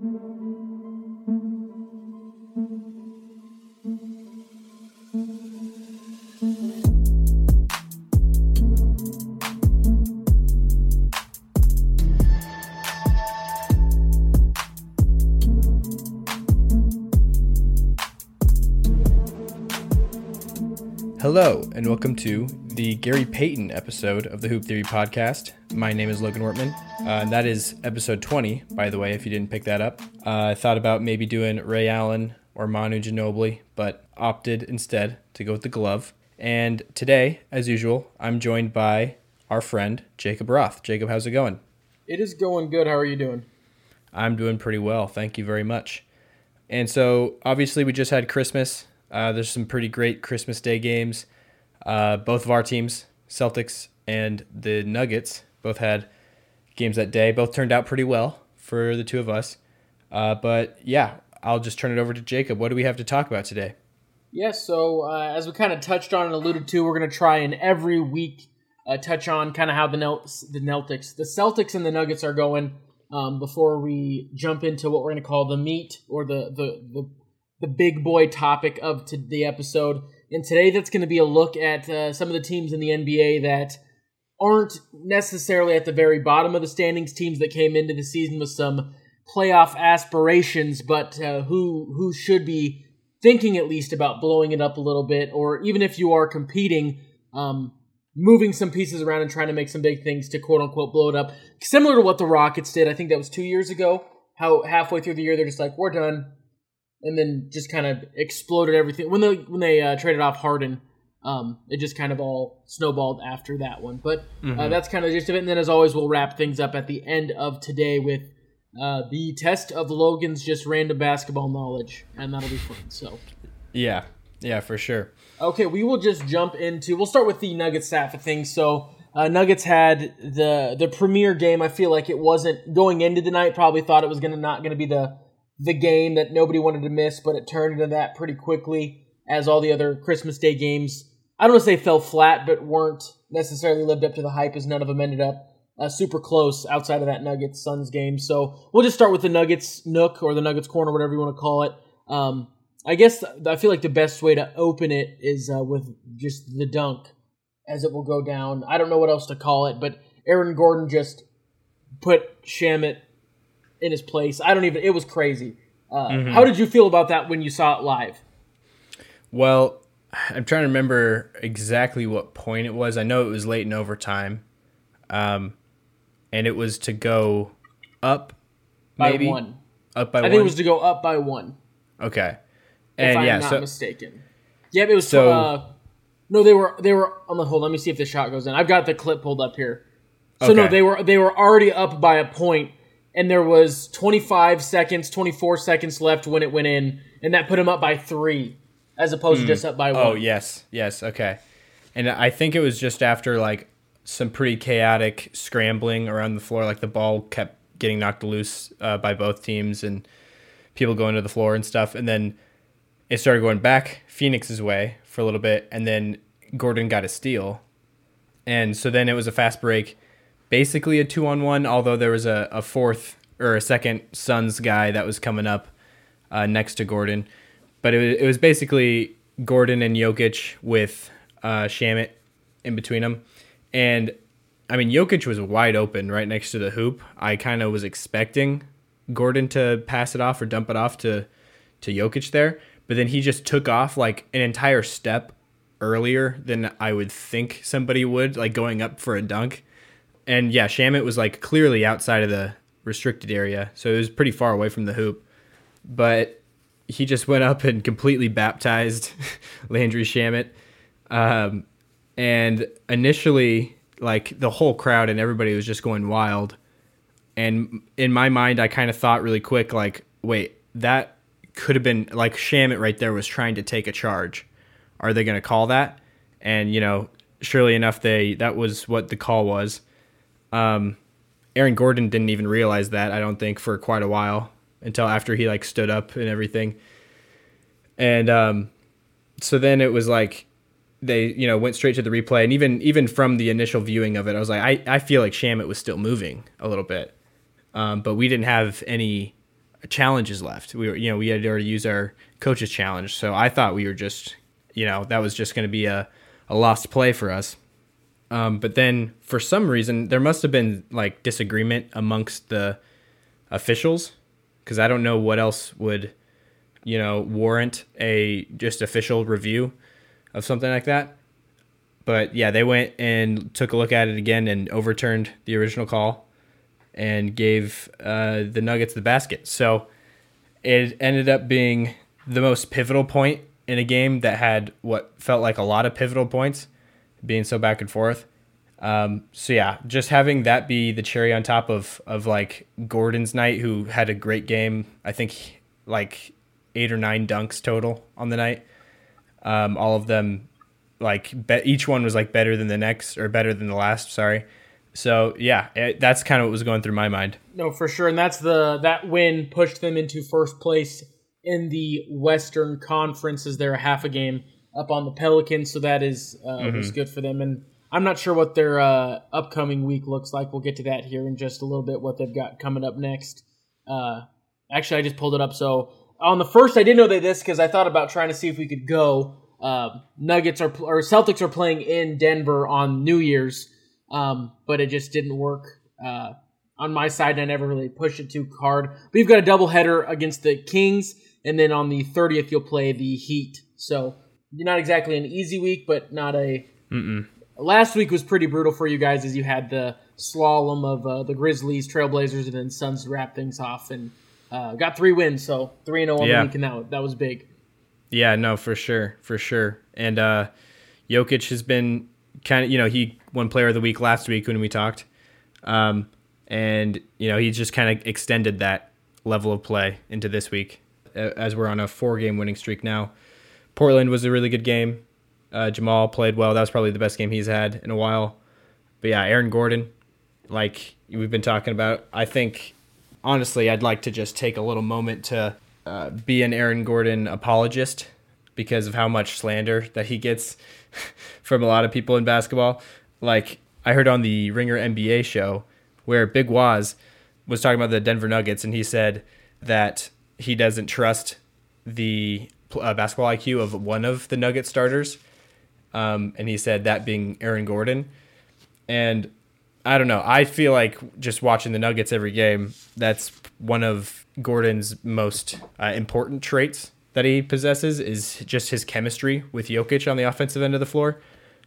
Hello, and welcome to the Gary Payton episode of the Hoop Theory podcast. My name is Logan Wortman, uh, and that is episode 20, by the way, if you didn't pick that up. Uh, I thought about maybe doing Ray Allen or Manu Ginobili, but opted instead to go with the glove. And today, as usual, I'm joined by our friend, Jacob Roth. Jacob, how's it going? It is going good. How are you doing? I'm doing pretty well. Thank you very much. And so, obviously, we just had Christmas. Uh, there's some pretty great Christmas Day games. Uh, both of our teams, Celtics and the Nuggets, both had games that day. Both turned out pretty well for the two of us. Uh, but yeah, I'll just turn it over to Jacob. What do we have to talk about today? Yeah, so uh, as we kind of touched on and alluded to, we're going to try and every week uh, touch on kind of how the Nel- the Celtics, the Celtics and the Nuggets are going um, before we jump into what we're going to call the meat or the the the the big boy topic of to the episode. And today, that's going to be a look at uh, some of the teams in the NBA that aren't necessarily at the very bottom of the standings. Teams that came into the season with some playoff aspirations, but uh, who who should be thinking at least about blowing it up a little bit, or even if you are competing, um, moving some pieces around and trying to make some big things to quote unquote blow it up. Similar to what the Rockets did, I think that was two years ago. How halfway through the year they're just like, we're done and then just kind of exploded everything when they when they uh, traded off Harden. Um, it just kind of all snowballed after that one, but mm-hmm. uh, that's kind of the gist of it. And then, as always, we'll wrap things up at the end of today with uh, the test of Logan's just random basketball knowledge, and that'll be fun. So, yeah, yeah, for sure. Okay, we will just jump into. We'll start with the Nuggets half of things. So, uh, Nuggets had the the premier game. I feel like it wasn't going into the night. Probably thought it was gonna not gonna be the the game that nobody wanted to miss, but it turned into that pretty quickly as all the other Christmas Day games. I don't want to say fell flat, but weren't necessarily lived up to the hype as none of them ended up uh, super close outside of that Nuggets Suns game. So we'll just start with the Nuggets Nook or the Nuggets Corner, whatever you want to call it. Um, I guess I feel like the best way to open it is uh, with just the dunk as it will go down. I don't know what else to call it, but Aaron Gordon just put Shamet in his place. I don't even. It was crazy. Uh, mm-hmm. How did you feel about that when you saw it live? Well, I'm trying to remember exactly what point it was. I know it was late in overtime, um, and it was to go up by one. Up by I one. think it was to go up by one. Okay, and if I'm yeah, not so, mistaken. Yep, it was. So, uh, no, they were they were on the hold. Let me see if the shot goes in. I've got the clip pulled up here. So Okay. no, they were they were already up by a point, and there was 25 seconds, 24 seconds left when it went in, and that put them up by three, as opposed to just up by one. Oh yes, yes, okay. And I think it was just after like some pretty chaotic scrambling around the floor. Like the ball kept getting knocked loose uh, by both teams and people going to the floor and stuff. And then it started going back Phoenix's way for a little bit, and then Gordon got a steal, and so then it was a fast break, basically a two on one. Although there was a, a fourth or a second Suns guy that was coming up uh, next to Gordon, but it was, it was basically Gordon and Jokic with uh, Shamet in between them, and I mean Jokic was wide open right next to the hoop. I kind of was expecting Gordon to pass it off or dump it off to to Jokic there, but then he just took off like an entire step earlier than I would think somebody would, like going up for a dunk. And yeah, Shamet was like clearly outside of the restricted area, so it was pretty far away from the hoop. But he just went up and completely baptized Landry Shamet. Um, and initially, like the whole crowd and everybody was just going wild. And in my mind, I kind of thought really quick, like, wait, that could have been like Shamet right there was trying to take a charge. Are they going to call that? And you know, surely enough, they that was what the call was. Um, Aaron Gordon didn't even realize that I don't think for quite a while until after he like stood up and everything. And um, so then it was like they you know went straight to the replay and even even from the initial viewing of it, I was like I I feel like Shamet was still moving a little bit, um, but we didn't have any challenges left. We were, you know, we had already used our coaches challenge, so I thought we were just, you know, that was just going to be a, a lost play for us. Um, but then for some reason, there must have been like disagreement amongst the officials because I don't know what else would, you know, warrant a just official review of something like that. But yeah, they went and took a look at it again and overturned the original call and gave uh, the Nuggets the basket. So it ended up being the most pivotal point in a game that had what felt like a lot of pivotal points, being so back and forth. Um, so yeah, just having that be the cherry on top of of like Gordon's night, who had a great game. I think like eight or nine dunks total on the night. Um, all of them, like be- each one was like better than the next or better than the last. Sorry. So yeah, it, that's kind of what was going through my mind. No, for sure, and that's the that win pushed them into first place in the Western Conference Is they're a half a game up on the Pelicans. So that is uh, mm-hmm. was good for them. And I'm not sure what their uh, upcoming week looks like. We'll get to that here in just a little bit. What they've got coming up next. Uh, actually, I just pulled it up. So on the first, I didn't know they this because I thought about trying to see if we could go. Uh, Nuggets are or Celtics are playing in Denver on New Year's um, but it just didn't work uh, on my side. I never really pushed it too hard. But you've got a doubleheader against the Kings, and then on the 30th, you'll play the Heat. So not exactly an easy week, but not a. Mm-mm. Last week was pretty brutal for you guys as you had the slalom of uh, the Grizzlies, Trailblazers, and then Suns to wrap things off, and uh, got three wins. So three and zero oh on yeah. the week, and that that was big. Yeah, no, for sure, for sure. And uh, Jokic has been kind of, you know, he won Player of the Week last week when we talked, um, and you know, he just kind of extended that level of play into this week as we're on a four-game winning streak now. Portland was a really good game. Uh, Jamal played well. That was probably the best game he's had in a while. But yeah, Aaron Gordon, like we've been talking about, I think honestly, I'd like to just take a little moment to uh, be an Aaron Gordon apologist because of how much slander that he gets from a lot of people in basketball. Like I heard on the Ringer NBA show where Big Wos was talking about the Denver Nuggets, and he said that he doesn't trust the uh, basketball IQ of one of the Nugget starters, um, and he said that being Aaron Gordon. And I don't know. I feel like just watching the Nuggets every game, that's one of Gordon's most uh, important traits that he possesses is just his chemistry with Jokic on the offensive end of the floor.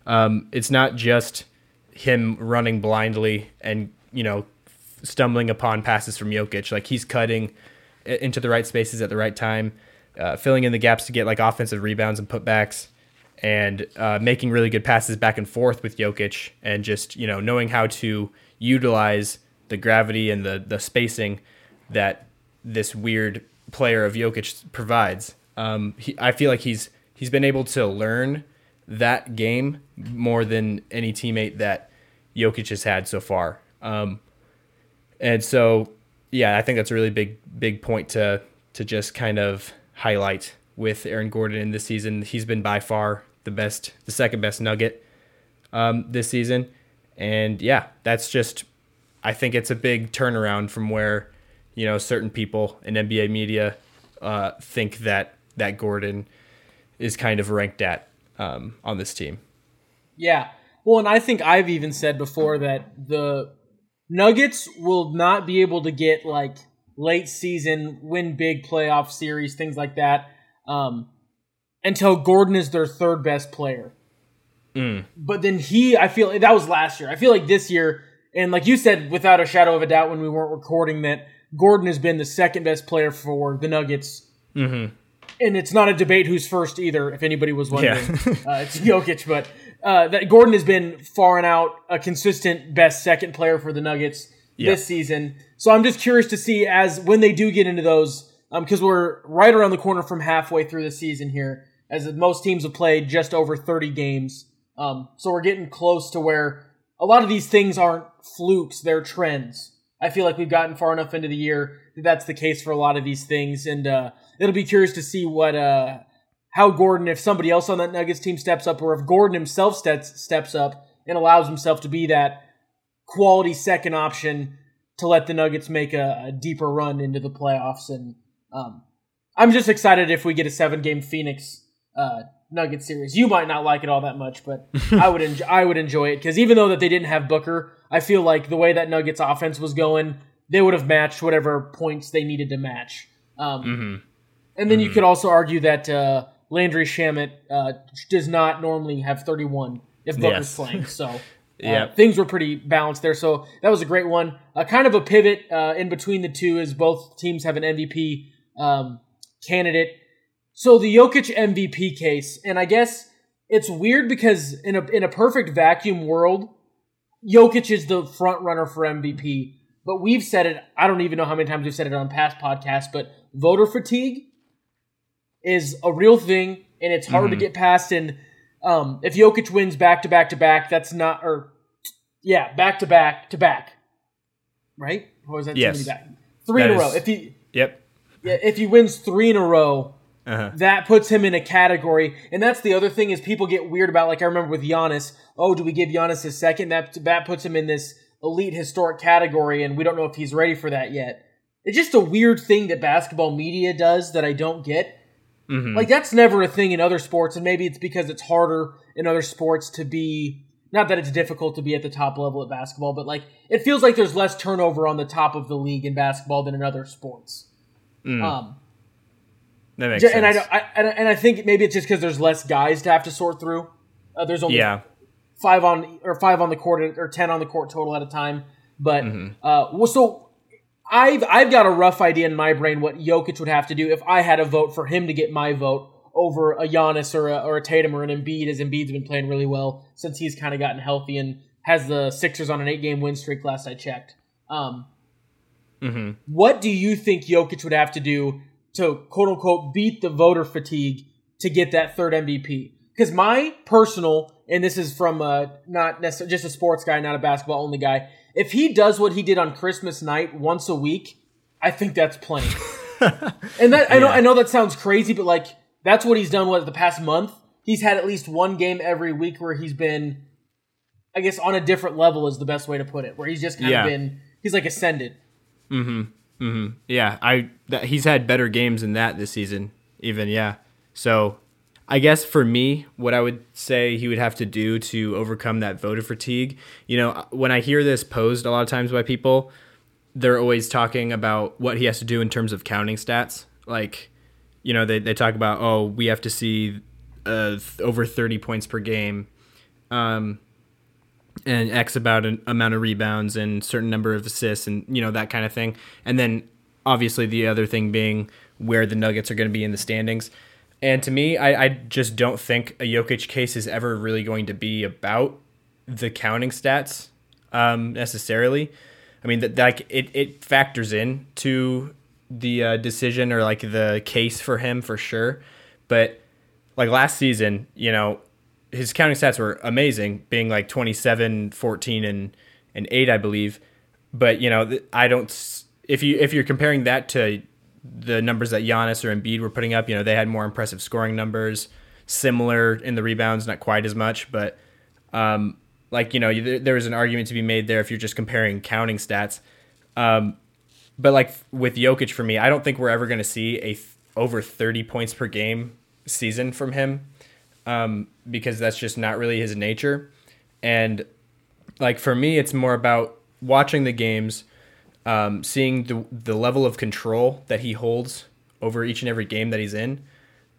Um, it's not just him running blindly and you know stumbling upon passes from Jokic. Like he's cutting into the right spaces at the right time, uh, filling in the gaps to get like offensive rebounds and putbacks, and uh, making really good passes back and forth with Jokic, and just you know knowing how to utilize the gravity and the the spacing that this weird player of Jokic provides. Um, he, I feel like he's he's been able to learn that game more than any teammate that Jokic has had so far. Um, and so, yeah, I think that's a really big big point to to just kind of highlight with Aaron Gordon in this season. He's been by far the best, the second best Nugget um, this season, and yeah, that's just. I think it's a big turnaround from where you know certain people in NBA media uh, think that that Gordon is kind of ranked at um, on this team. Yeah. Well, and I think I've even said before that the Nuggets will not be able to get like late season, win big playoff series, things like that, um, until Gordon is their third best player. Mm. But then he, I feel that was last year. I feel like this year, and like you said, without a shadow of a doubt when we weren't recording, that Gordon has been the second best player for the Nuggets mm-hmm and it's not a debate who's first either. If anybody was wondering, yeah. uh, it's Jokic, but uh, that Gordon has been far and out a consistent best second player for the Nuggets yeah. this season. So I'm just curious to see as when they do get into those, because um, we're right around the corner from halfway through the season here, as most teams have played just over 30 games. Um, so we're getting close to where a lot of these things aren't flukes; they're trends. I feel like we've gotten far enough into the year that that's the case for a lot of these things, and uh, it'll be curious to see what uh, how Gordon, if somebody else on that Nuggets team steps up, or if Gordon himself steps steps up and allows himself to be that quality second option to let the Nuggets make a, a deeper run into the playoffs. And um, I'm just excited if we get a seven game Phoenix uh, Nugget series. You might not like it all that much, but I would enjoy, I would enjoy it because even though that they didn't have Booker, I feel like the way that Nuggets offense was going, they would have matched whatever points they needed to match. Um, Mm-hmm. And then you could also argue that uh, Landry Shamet uh, does not normally have 31 if Booker's Yes. playing. So uh, Yep. things were pretty balanced there. So that was a great one. Uh, kind of a pivot uh, in between the two is both teams have an MVP um, candidate. So the Jokic MVP case, and I guess it's weird because in a in a perfect vacuum world, Jokic is the front runner for MVP. But we've said it. I don't even know how many times we've said it on past podcasts. But voter fatigue is a real thing, and it's hard to get past. And um, if Jokic wins back to back to back, that's not or yeah, back to back to back, right? Or was that too many back? Three That in a row. If he Yep. yeah, if he wins three in a row, Uh-huh. that puts him in a category. And that's the other thing is people get weird about. Like I remember with Giannis. Oh, do we give Giannis his second? That that puts him in this elite historic category, and we don't know if he's ready for that yet. It's just a weird thing that basketball media does that I don't get. Mhm. Like that's never a thing in other sports, and maybe it's because it's harder in other sports to be. Not that it's difficult to be at the top level at basketball, but like it feels like there's less turnover on the top of the league in basketball than in other sports. Mm. Um, that makes sense. and I, don't- I and I- think maybe it's just because there's less guys to have to sort through. Uh, there's only yeah. five on or five on the court or ten on the court total at a time. But Mm-hmm. uh, well, so I've I've got a rough idea in my brain what Jokic would have to do if I had a vote for him to get my vote over a Giannis or a, or a Tatum or an Embiid, as Embiid's been playing really well since he's kind of gotten healthy and has the Sixers on an eight game win streak. Last I checked. Um, Mhm. what do you think Jokic would have to do to quote unquote beat the voter fatigue to get that third MVP? Because my personal, and this is from uh, not necessarily just a sports guy, not a basketball only guy. If he does what he did on Christmas night once a week, I think that's plenty. and that I know I know that sounds crazy, but like that's what he's done. What the past month, he's had at least one game every week where he's been, I guess, on a different level is the best way to put it. Where he's just kind Yeah. of been, he's like ascended. Mm-hmm. Mm-hmm. Yeah, I that, he's had better games than that this season. Even yeah. So, I guess for me, what I would say he would have to do to overcome that voter fatigue. You know, when I hear this posed a lot of times by people, they're always talking about what he has to do in terms of counting stats. Like, you know, they they talk about oh, we have to see uh, over thirty points per game. Um, and X about an amount of rebounds and certain number of assists and you know that kind of thing. And then obviously the other thing being where the Nuggets are going to be in the standings. And to me, I, I just don't think a Jokic case is ever really going to be about the counting stats um, necessarily. I mean that like it, it factors in to the uh, decision or like the case for him for sure. But like last season, you know, his counting stats were amazing, being like 27, 14 and and 8 I believe. But, you know, I don't if you if you're comparing that to the numbers that Giannis or Embiid were putting up, you know, they had more impressive scoring numbers, similar in the rebounds, not quite as much, but um like, you know, there, there was an argument to be made there if you're just comparing counting stats. Um but like with Jokic for me, I don't think we're ever going to see a th- over 30 points per game season from him um, because that's just not really his nature. And like for me, it's more about watching the games, um, seeing the the level of control that he holds over each and every game that he's in.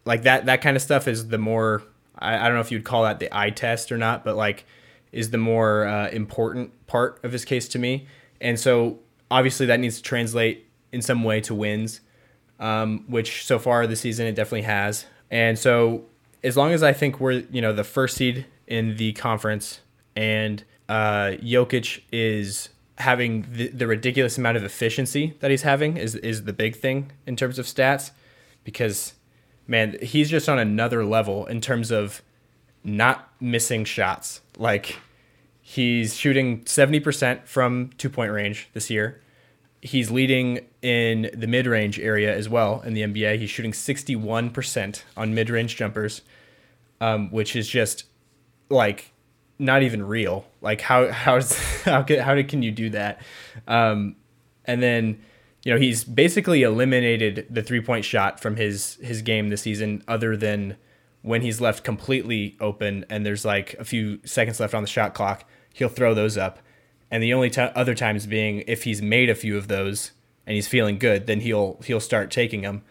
Like that that kind of stuff is the more I, I don't know if you'd call that the eye test or not, but like is the more uh, important part of his case to me. And so obviously that needs to translate in some way to wins um, which so far this season it definitely has. And so as long as I think we're you know the first seed in the conference and uh, Jokic is having the, the ridiculous amount of efficiency that he's having is is the big thing in terms of stats because man he's just on another level in terms of not missing shots like he's shooting 70% from two point range this year he's leading in the mid-range area as well in the NBA. He's shooting 61% on mid-range jumpers, um, which is just like not even real. Like how how's how can, how can you do that? Um, And then, you know, he's basically eliminated the three point shot from his his game this season, other than when he's left completely open and there's like a few seconds left on the shot clock, he'll throw those up. And the only t- other times being if he's made a few of those and he's feeling good, then he'll he'll start taking them.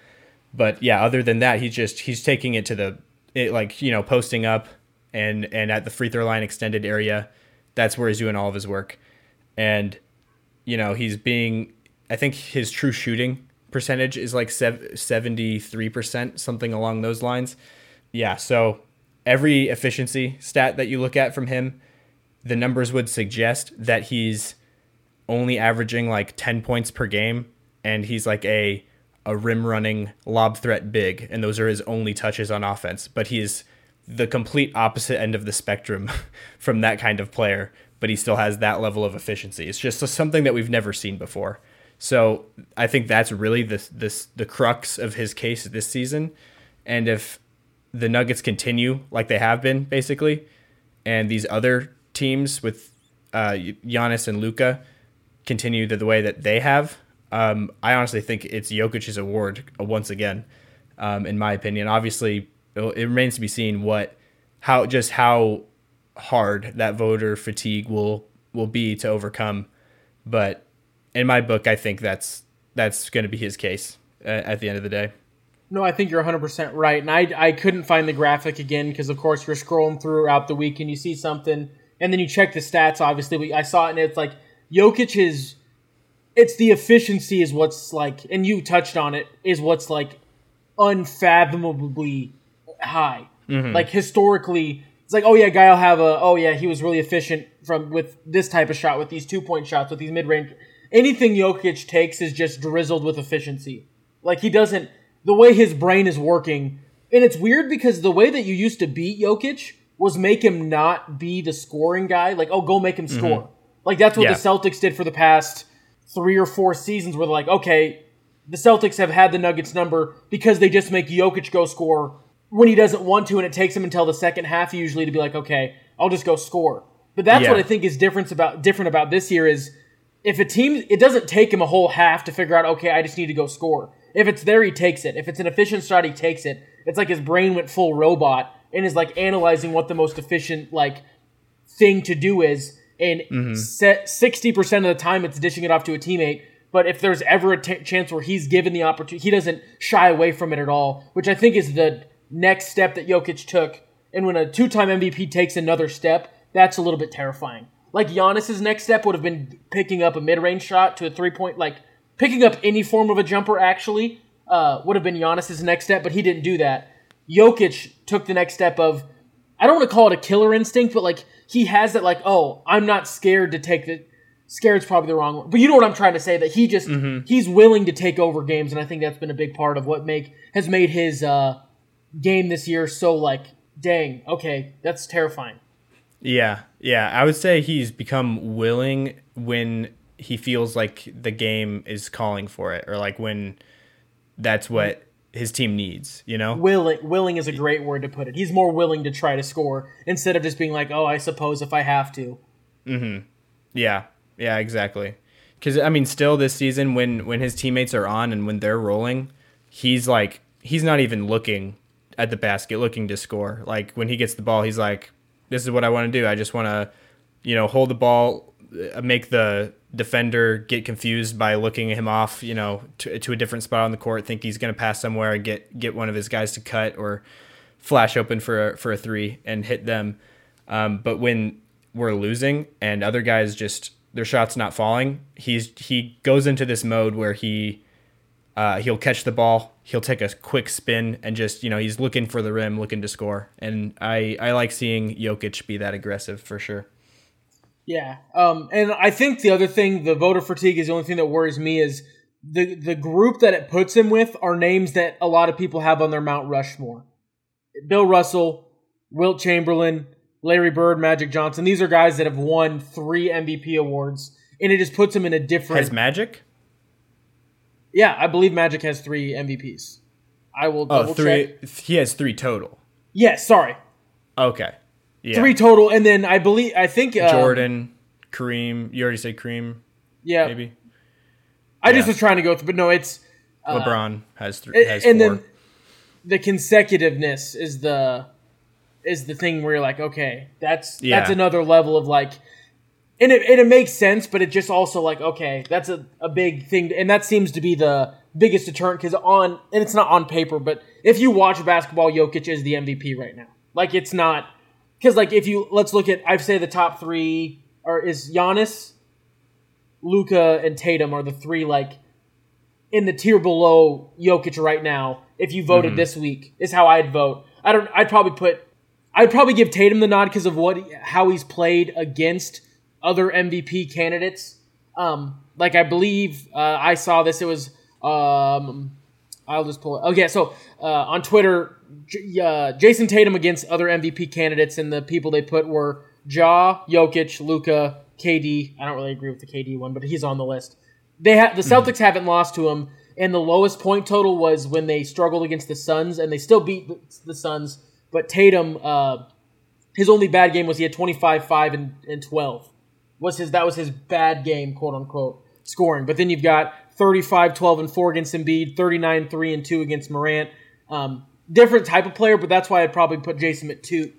But yeah, other than that, he's just he's taking it to the it, like you know posting up and and at the free throw line extended area. That's where he's doing all of his work, and you know he's being. I think his true shooting percentage is like seventy three percent, something along those lines. Yeah, so every efficiency stat that you look at from him, the numbers would suggest that he's only averaging like 10 points per game and he's like a a rim running lob threat big and those are his only touches on offense but he's the complete opposite end of the spectrum from that kind of player but he still has that level of efficiency. It's just something that we've never seen before. So i think that's really the this the crux of his case this season. And if the nuggets continue like they have been basically and these other teams with uh, Giannis and Luka continue the, the way that they have, um, I honestly think it's Jokic's award once again, um, in my opinion. Obviously, it, remains to be seen what, how, just how hard that voter fatigue will will be to overcome. But in my book, I think that's that's going to be his case uh, at the end of the day. No, I think you're 100% right. And I, I couldn't find the graphic again because, of course, you're scrolling throughout the week and you see something and then you check the stats, obviously. I saw it and it's like Jokic is it's the efficiency is what's like and you touched on it is what's like unfathomably high. Mm-hmm. Like historically, it's like, oh yeah, guy will have a oh yeah, he was really efficient from with this type of shot, with these two point shots, with these mid range. Anything Jokic takes is just drizzled with efficiency. Like he doesn't the way his brain is working, and it's weird because the way that you used to beat Jokic was make him not be the scoring guy. Like, oh, go make him mm-hmm. score. Mm-hmm. Like that's what yeah. the Celtics did for the past three or four seasons, where they're like, okay, the Celtics have had the Nuggets number because they just make Jokic go score when he doesn't want to, and it takes him until the second half usually to be like, okay, I'll just go score. But that's yeah. what I think is different about different about this year is if a team it doesn't take him a whole half to figure out, okay, I just need to go score. If it's there, he takes it. If it's an efficient shot, he takes it. It's like his brain went full robot and is like analyzing what the most efficient like thing to do is and mm-hmm. set 60% of the time it's dishing it off to a teammate but if there's ever a t- chance where he's given the opportunity he doesn't shy away from it at all which i think is the next step that Jokic took and when a two-time MVP takes another step that's a little bit terrifying like Giannis's next step would have been picking up a mid-range shot to a three-point like picking up any form of a jumper actually uh, would have been Giannis's next step but he didn't do that Jokic took the next step of I don't want to call it a killer instinct, but like he has that like, oh, I'm not scared to take the scared's probably the wrong one, But you know what I'm trying to say that he just mm-hmm. he's willing to take over games and I think that's been a big part of what make has made his uh game this year so like dang, okay, that's terrifying. Yeah. Yeah, I would say he's become willing when he feels like the game is calling for it or like when that's what his team needs, you know? Willing willing is a great word to put it. He's more willing to try to score instead of just being like, "Oh, I suppose if I have to." Mhm. Yeah. Yeah, exactly. Cuz I mean, still this season when when his teammates are on and when they're rolling, he's like he's not even looking at the basket looking to score. Like when he gets the ball, he's like, "This is what I want to do. I just want to, you know, hold the ball, uh, make the defender get confused by looking him off, you know, to, to a different spot on the court, think he's going to pass somewhere and get get one of his guys to cut or flash open for a, for a three and hit them. Um, but when we're losing and other guys just their shots not falling, he's he goes into this mode where he uh, he'll catch the ball, he'll take a quick spin and just you know he's looking for the rim, looking to score. And I I like seeing Jokic be that aggressive for sure. Yeah, um, and I think the other thing, the voter fatigue, is the only thing that worries me is the the group that it puts him with are names that a lot of people have on their Mount Rushmore. Bill Russell, Wilt Chamberlain, Larry Bird, Magic Johnson. These are guys that have won three MVP awards, and it just puts him in a different. Has Magic? Yeah, I believe Magic has three MVPs. I will oh, double oh, three, check. He has three total. Yes, sorry. Okay. Yeah. Three total, and then I believe I think uh, Jordan, Kareem. You already said Kareem. Yeah, maybe. I just was trying to go through, but no, it's LeBron has three. and, Has and four. then the consecutiveness is the is the thing where you're like, okay, that's that's another level of like, and it and it makes sense, but it just also like, okay, that's a, a big thing, and that seems to be the biggest deterrent because on and it's not on paper, but if you watch basketball, Jokic is the MVP right now. Like it's not because like if you let's look at I'd say the top three are is Giannis, Luka, and Tatum are the three like in the tier below Jokic right now. If you voted mm-hmm. this week, is how I'd vote. I don't. I'd probably put. I'd probably give Tatum the nod because of what how he's played against other MVP candidates. Um, like I believe uh, I saw this. It was. Um, I'll just pull it. Okay, so uh, on Twitter, J- uh, Jayson Tatum against other MVP candidates, and the people they put were Ja, Jokic, Luka, KD. I don't really agree with the KD one, but he's on the list. They have the Celtics haven't lost to him, and the lowest point total was when they struggled against the Suns, and they still beat the, the Suns. But Tatum, uh, his only bad game was he had 25, 5, and, and 12. Was his that was his bad game, quote unquote, scoring. But then you've got 35, 12, and 4 against Embiid, 39, 3, and 2 against Morant. Um, different type of player, but that's why I'd probably put Jayson at two,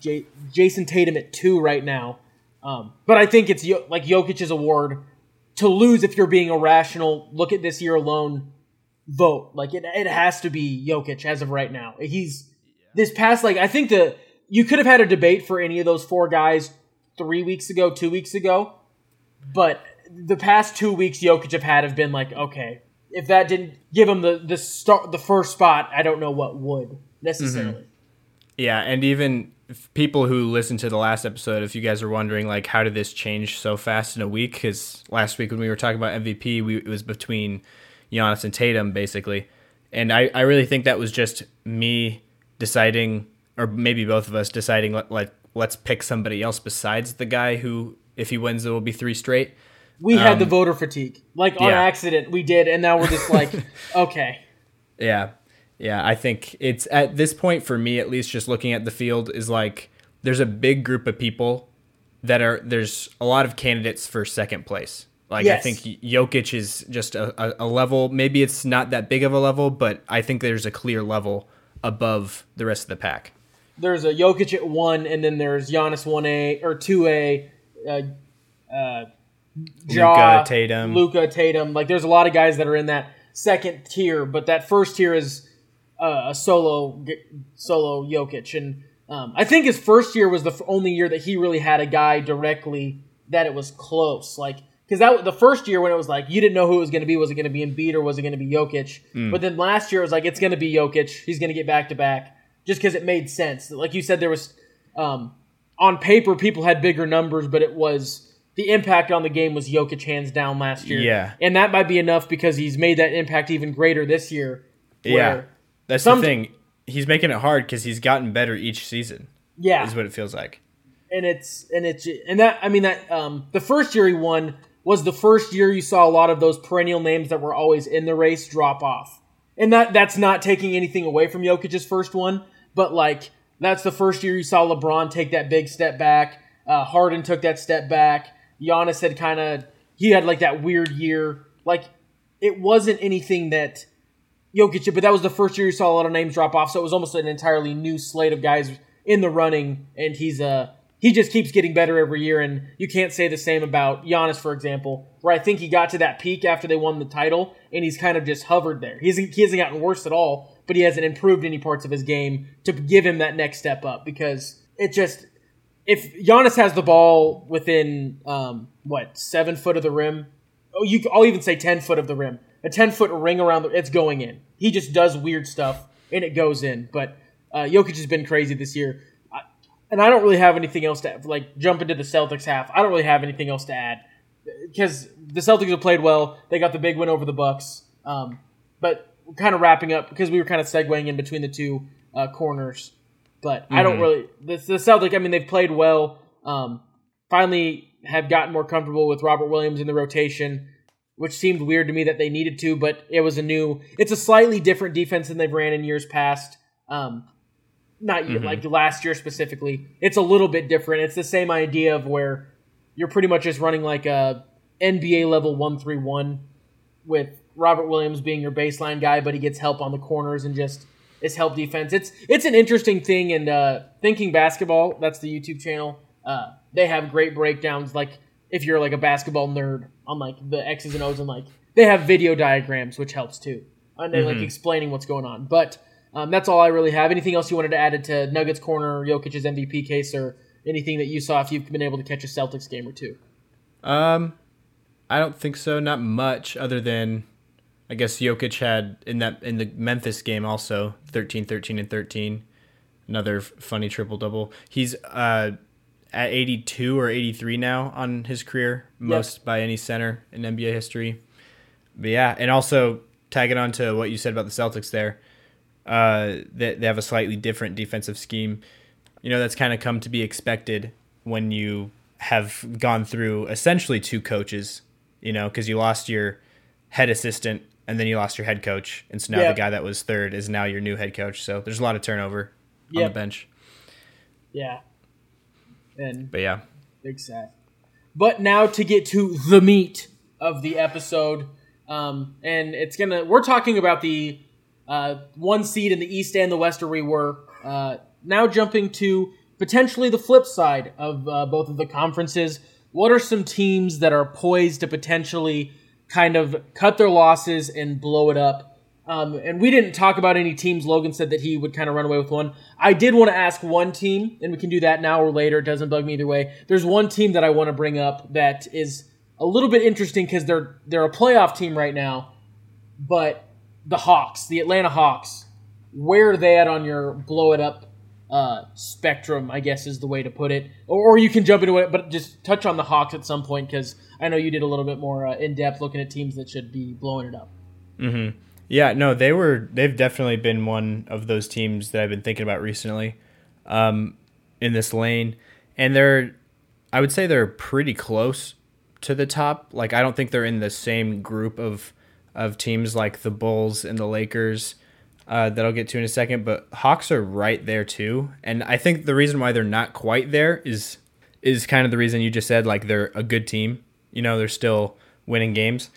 J- Jayson Tatum at two right now. Um, but I think it's like Jokic's award to lose if you're being irrational. Look at this year alone. Vote like it. It has to be Jokic as of right now. He's this past like I think the you could have had a debate for any of those four guys three weeks ago, two weeks ago, but the past two weeks Jokic have had have been like okay. If that didn't give him the the start the first spot, I don't know what would necessarily. Mm-hmm. Yeah, and even people who listened to the last episode, if you guys are wondering, like, how did this change so fast in a week? Because last week when we were talking about MVP, we, it was between Giannis and Tatum, basically. And I, I really think that was just me deciding, or maybe both of us deciding, like, let's pick somebody else besides the guy who, if he wins, it will be three straight. We had the um, voter fatigue, like on yeah. accident. We did, and now we're just like, okay, Yeah. Yeah, I think it's at this point for me at least just looking at the field is like there's a big group of people that are there's a lot of candidates for second place. Like I think Jokic is just a, a, a level maybe it's not that big of a level, but I think there's a clear level above the rest of the pack. There's a Jokic at one, and then there's Giannis one A or two A, uh, uh, Luka, Tatum. Luka Tatum. Like there's a lot of guys that are in that second tier, but that first tier is uh, a solo solo Jokic, and um, I think his first year was the only year that he really had a guy directly that it was close, like. Because that the first year when it was like you didn't know who it was going to be, was it going to be Embiid or was it going to be Jokic? But then last year it was like it's going to be Jokic. He's going to get back to back just because it made sense. Like you said, there was um, on paper people had bigger numbers, but it was the impact on the game was Jokic hands down last year. Yeah. and that might be enough because he's made that impact even greater this year. Yeah. That's some- the thing. He's making it hard cuz he's gotten better each season. yeah, Is what it feels like. and it's and it's and that I mean that um, the first year he won was the first year you saw a lot of those perennial names that were always in the race drop off, and that that's not taking anything away from Jokic's first one, but like that's the first year you saw LeBron take that big step back. Uh, Harden took that step back. Giannis had kind of he had like that weird year. Like it wasn't anything that Jokic, but that was the first year you saw a lot of names drop off. So it was almost an entirely new slate of guys in the running, and he's uh he just keeps getting better every year. And you can't say the same about Giannis, for example, where I think he got to that peak after they won the title, and he's kind of just hovered there. He's he hasn't gotten worse at all, but he hasn't improved any parts of his game to give him that next step up because it just if Giannis has the ball within um, what seven foot of the rim, oh, you I'll even say ten foot of the rim, a ten foot ring around the, it's going in. He just does weird stuff and it goes in. But uh, Jokic has been crazy this year, I, and I don't really have anything else to like jump into the Celtics half. I don't really have anything else to add because the Celtics have played well. They got the big win over the Bucks. Um, but kind of wrapping up because we were kind of segueing in between the two uh, corners. But I don't really the, the Celtics. I mean, they've played well. Um, finally, have gotten more comfortable with Robert Williams in the rotation, which seemed weird to me that they needed to. But it was a new. It's a slightly different defense than they've ran in years past. Um, not year, like last year specifically. It's a little bit different. It's the same idea of where you're pretty much just running like a NBA level one three one with Robert Williams being your baseline guy, but he gets help on the corners and just is help defense. It's it's an interesting thing. And uh, thinking basketball, that's the YouTube channel. Uh, they have great breakdowns. Like if you're like a basketball nerd on like the X's and O's and like they have video diagrams, which helps too, and they're like explaining what's going on. But um, that's all I really have. Anything else you wanted to add it to Nuggets corner, Jokic's MVP case, or anything that you saw if you've been able to catch a Celtics game or two? Um, I don't think so. Not much, other than I guess Jokic had in that in the Memphis game also 13, 13, and thirteen. Another funny triple double. He's uh at eighty two or eighty three now on his career, most by any center in NBA history. But yeah, and also tagging on to what you said about the Celtics there, uh, they, they have a slightly different defensive scheme. You know, that's kind of come to be expected when you have gone through essentially two coaches, you know, because you lost your head assistant and then you lost your head coach. And so now Yeah. the guy that was third is now your new head coach. So there's a lot of turnover on the bench. Yeah, and But yeah. Big sad. But now to get to the meat of the episode, um, and it's gonna we're talking about the uh, one seed in the East and the West where we were. Uh, now jumping to potentially the flip side of uh, both of the conferences. What are some teams that are poised to potentially kind of cut their losses and blow it up? Um, and we didn't talk about any teams. Logan said that he would kind of run away with one. I did want to ask one team, and we can do that now or later. It doesn't bug me either way. There's one team that I want to bring up that is a little bit interesting because they're they're a playoff team right now, but the Hawks, the Atlanta Hawks, where are they at on your blow it up uh, spectrum? I guess is the way to put it. Or, or you can jump into it, but just touch on the Hawks at some point because I know you did a little bit more uh, in depth looking at teams that should be blowing it up. Yeah, no, they were. They've definitely been one of those teams that I've been thinking about recently, um, in this lane, and they're. I would say they're pretty close to the top. Like I don't think they're in the same group of of teams like the Bulls and the Lakers uh, that I'll get to in a second. But Hawks are right there too, and I think the reason why they're not quite there is is kind of the reason you just said. Like they're a good team. You know, they're still winning games.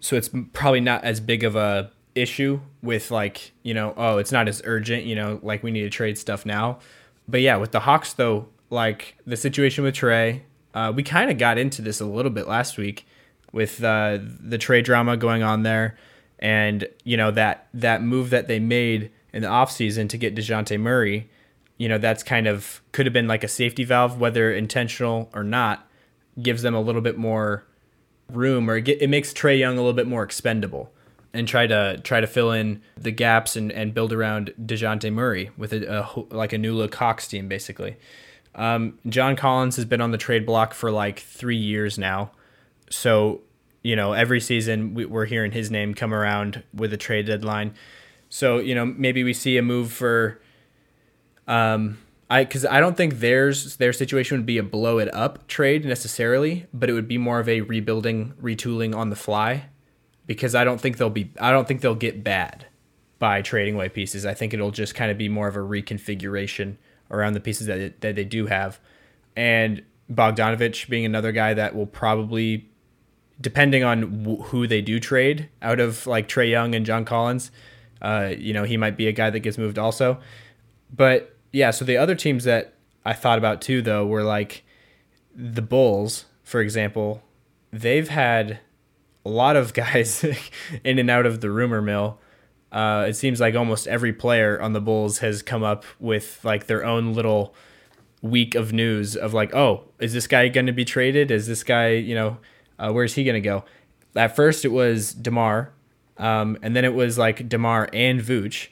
So it's probably not as big of a issue with like you know oh it's not as urgent you know like we need to trade stuff now. But yeah with the hawks though like the situation with Trae uh, we kind of got into this a little bit last week with uh, the trade drama going on there and you know that that move that they made in the offseason to get DeJounte Murray you know that's kind of could have been like a safety valve whether intentional or not gives them a little bit more room or it makes Trae Young a little bit more expendable and try to try to fill in the gaps and, and build around DeJounte Murray with a, a like a new look team basically. Um, John Collins has been on the trade block for like three years now, so you know every season we, we're hearing his name come around with a trade deadline. So you know maybe we see a move for um, I because I don't think theirs their situation would be a blow it up trade necessarily, but it would be more of a rebuilding, retooling on the fly, because I don't think they'll be I don't think they'll get bad by trading away pieces. I think it'll just kind of be more of a reconfiguration around the pieces that that they do have, and Bogdanovic being another guy that will probably, depending on wh- who they do trade out of like Trae Young and John Collins, uh, you know he might be a guy that gets moved also, but yeah, so the other teams that I thought about too, though, were like the Bulls, for example. They've had a lot of guys in and out of the rumor mill. Uh, it seems like almost every player on the Bulls has come up with like their own little week of news of like, oh, is this guy going to be traded? Is this guy, you know, uh, where's he going to go? At first, it was Demar, um, and then it was like Demar and Vooch.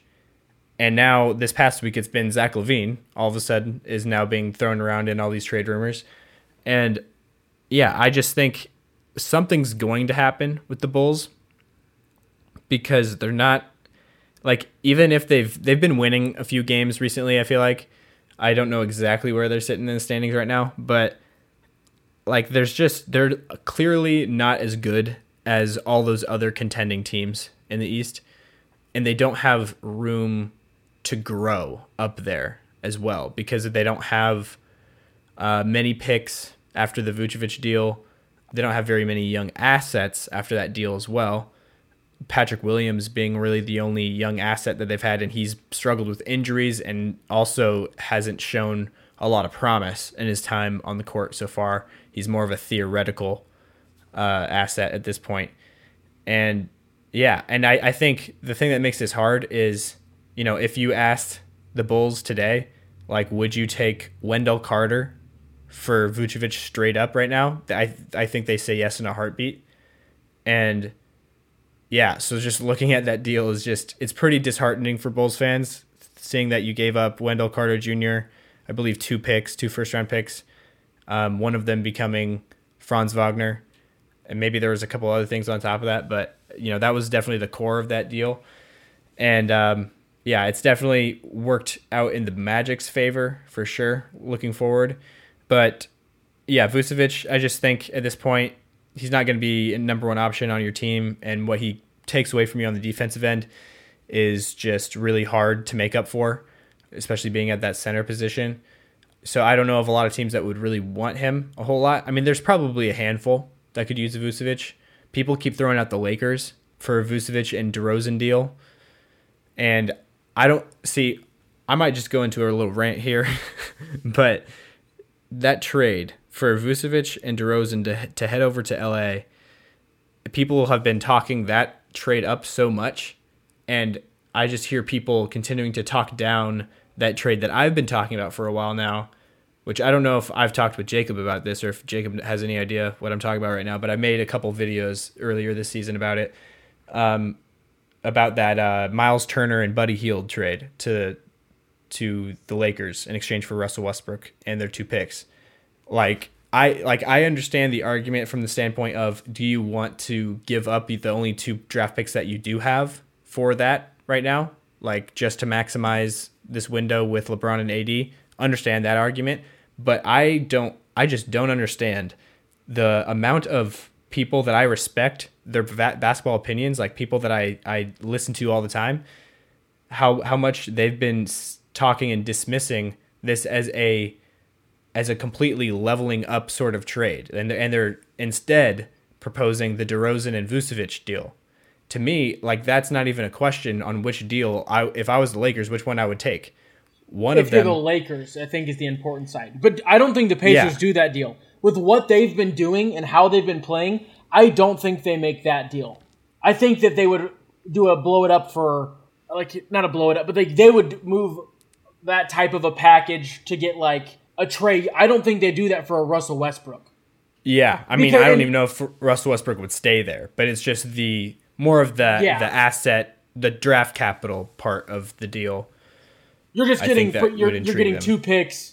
And now this past week, it's been Zach LaVine. All of a sudden, is now being thrown around in all these trade rumors, and yeah, I just think something's going to happen with the Bulls because they're not like even if they've they've been winning a few games recently. I feel like I don't know exactly where they're sitting in the standings right now, but like there's just they're clearly not as good as all those other contending teams in the East, and they don't have room to grow up there as well because they don't have uh, many picks after the Vucevic deal. They don't have very many young assets after that deal as well. Patrick Williams being really the only young asset that they've had, and he's struggled with injuries and also hasn't shown a lot of promise in his time on the court so far. He's more of a theoretical uh, asset at this point. And yeah, and I, I think the thing that makes this hard is, you know, if you asked the Bulls today, like, would you take Wendell Carter for Vucevic straight up right now? I, I think they say yes in a heartbeat. And yeah, so just looking at that deal is just, it's pretty disheartening for Bulls fans seeing that you gave up Wendell Carter Jr., I believe two picks, two first round picks, um, one of them becoming Franz Wagner. And maybe there was a couple other things on top of that, but you know that was definitely the core of that deal. And um, yeah, it's definitely worked out in the Magic's favor for sure. Looking forward, but yeah, Vucevic, I just think at this point he's not going to be a number one option on your team, and what he takes away from you on the defensive end is just really hard to make up for, especially being at that center position. So I don't know of a lot of teams that would really want him a whole lot. I mean, there's probably a handful that could use a Vucevic. People keep throwing out the Lakers for a Vucevic and DeRozan deal, and I don't see. I might just go into a little rant here, but that trade for Vucevic and DeRozan to to head over to LA, people have been talking that trade up so much, and I just hear people continuing to talk down that trade that I've been talking about for a while now, which I don't know if I've talked with Jacob about this or if Jacob has any idea what I'm talking about right now, but I made a couple videos earlier this season about it. Um, about that uh, Miles Turner and Buddy Hield trade to to the Lakers in exchange for Russell Westbrook and their two picks. Like I like I understand the argument from the standpoint of do you want to give up the only two draft picks that you do have for that right now, like just to maximize this window with LeBron and AD? Understand that argument, but I don't I just don't understand the amount of people that I respect their basketball opinions, like people that I, I listen to all the time, how how much they've been talking and dismissing this as a as a completely leveling up sort of trade, and they're, and they're instead proposing the DeRozan and Vucevic deal. To me, like that's not even a question on which deal I if I was the Lakers, which one I would take. One if of them, the Lakers, I think is the important side, but I don't think the Pacers yeah. do that deal with what they've been doing and how they've been playing. I don't think they make that deal. I think that they would do a blow it up for like not a blow it up, but they they would move that type of a package to get like a trade. I don't think they do that for a Russell Westbrook. Yeah, I mean, because, I don't even know if Russell Westbrook would stay there, but it's just the more of the yeah. the asset, the draft capital part of the deal. You're just getting you're, you're getting them. two picks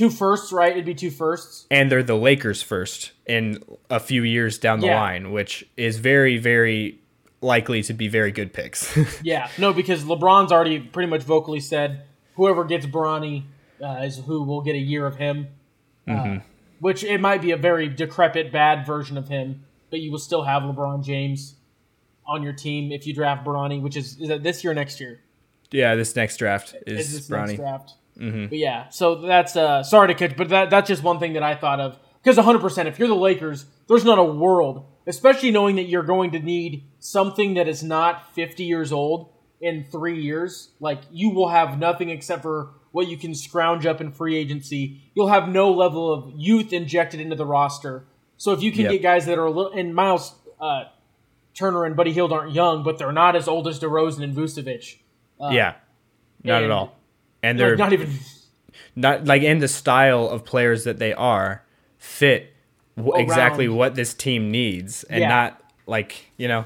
two firsts, right? It'd be two firsts. And they're the Lakers first in a few years down the yeah. line, which is very, very likely to be very good picks. yeah, no, because LeBron's already pretty much vocally said whoever gets Bronny uh, is who will get a year of him. Uh, mm-hmm. Uh, which it might be a very decrepit, bad version of him, but you will still have LeBron James on your team if you draft Bronny, which is is that this year, or next year? Yeah, this next draft is, is this Bronny. Next draft. Mm-hmm. But yeah, so that's uh, sorry to catch, but that that's just one thing that I thought of because 100. percent If you're the Lakers, there's not a world, especially knowing that you're going to need something that is not 50 years old in three years. Like you will have nothing except for what you can scrounge up in free agency. You'll have no level of youth injected into the roster. So if you can yep. get guys that are a little, and Miles uh, Turner and Buddy Hield aren't young, but they're not as old as DeRozan and Vucevic. Uh, yeah, not and, at all and they're not even not like in the style of players that they are fit w- exactly what this team needs and yeah. not like you know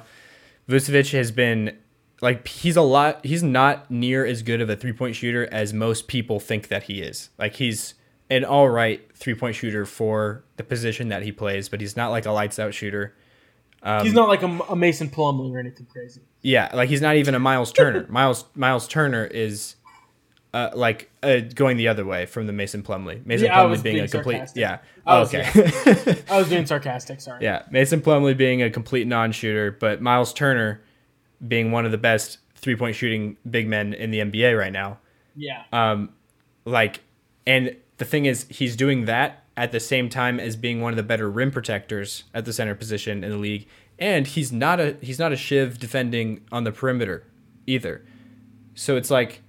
Vucevic has been like he's a lot he's not near as good of a three-point shooter as most people think that he is. Like he's an all right three-point shooter for the position that he plays but he's not like a lights out shooter. Um, he's not like a, a Mason Plumlee or anything crazy. Yeah like he's not even a Miles Turner. Miles Miles Turner is uh, like uh, going the other way from the Mason Plumlee. Mason yeah, Plumlee being, being, a complete sarcastic. yeah. Okay. Yeah. I was being sarcastic. Sorry. Yeah, Mason Plumlee being a complete non-shooter, but Miles Turner being one of the best three-point shooting big men in the NBA right now. Yeah. Um, like, and the thing is, he's doing that at the same time as being one of the better rim protectors at the center position in the league, and he's not a he's not a shiv defending on the perimeter either. So it's like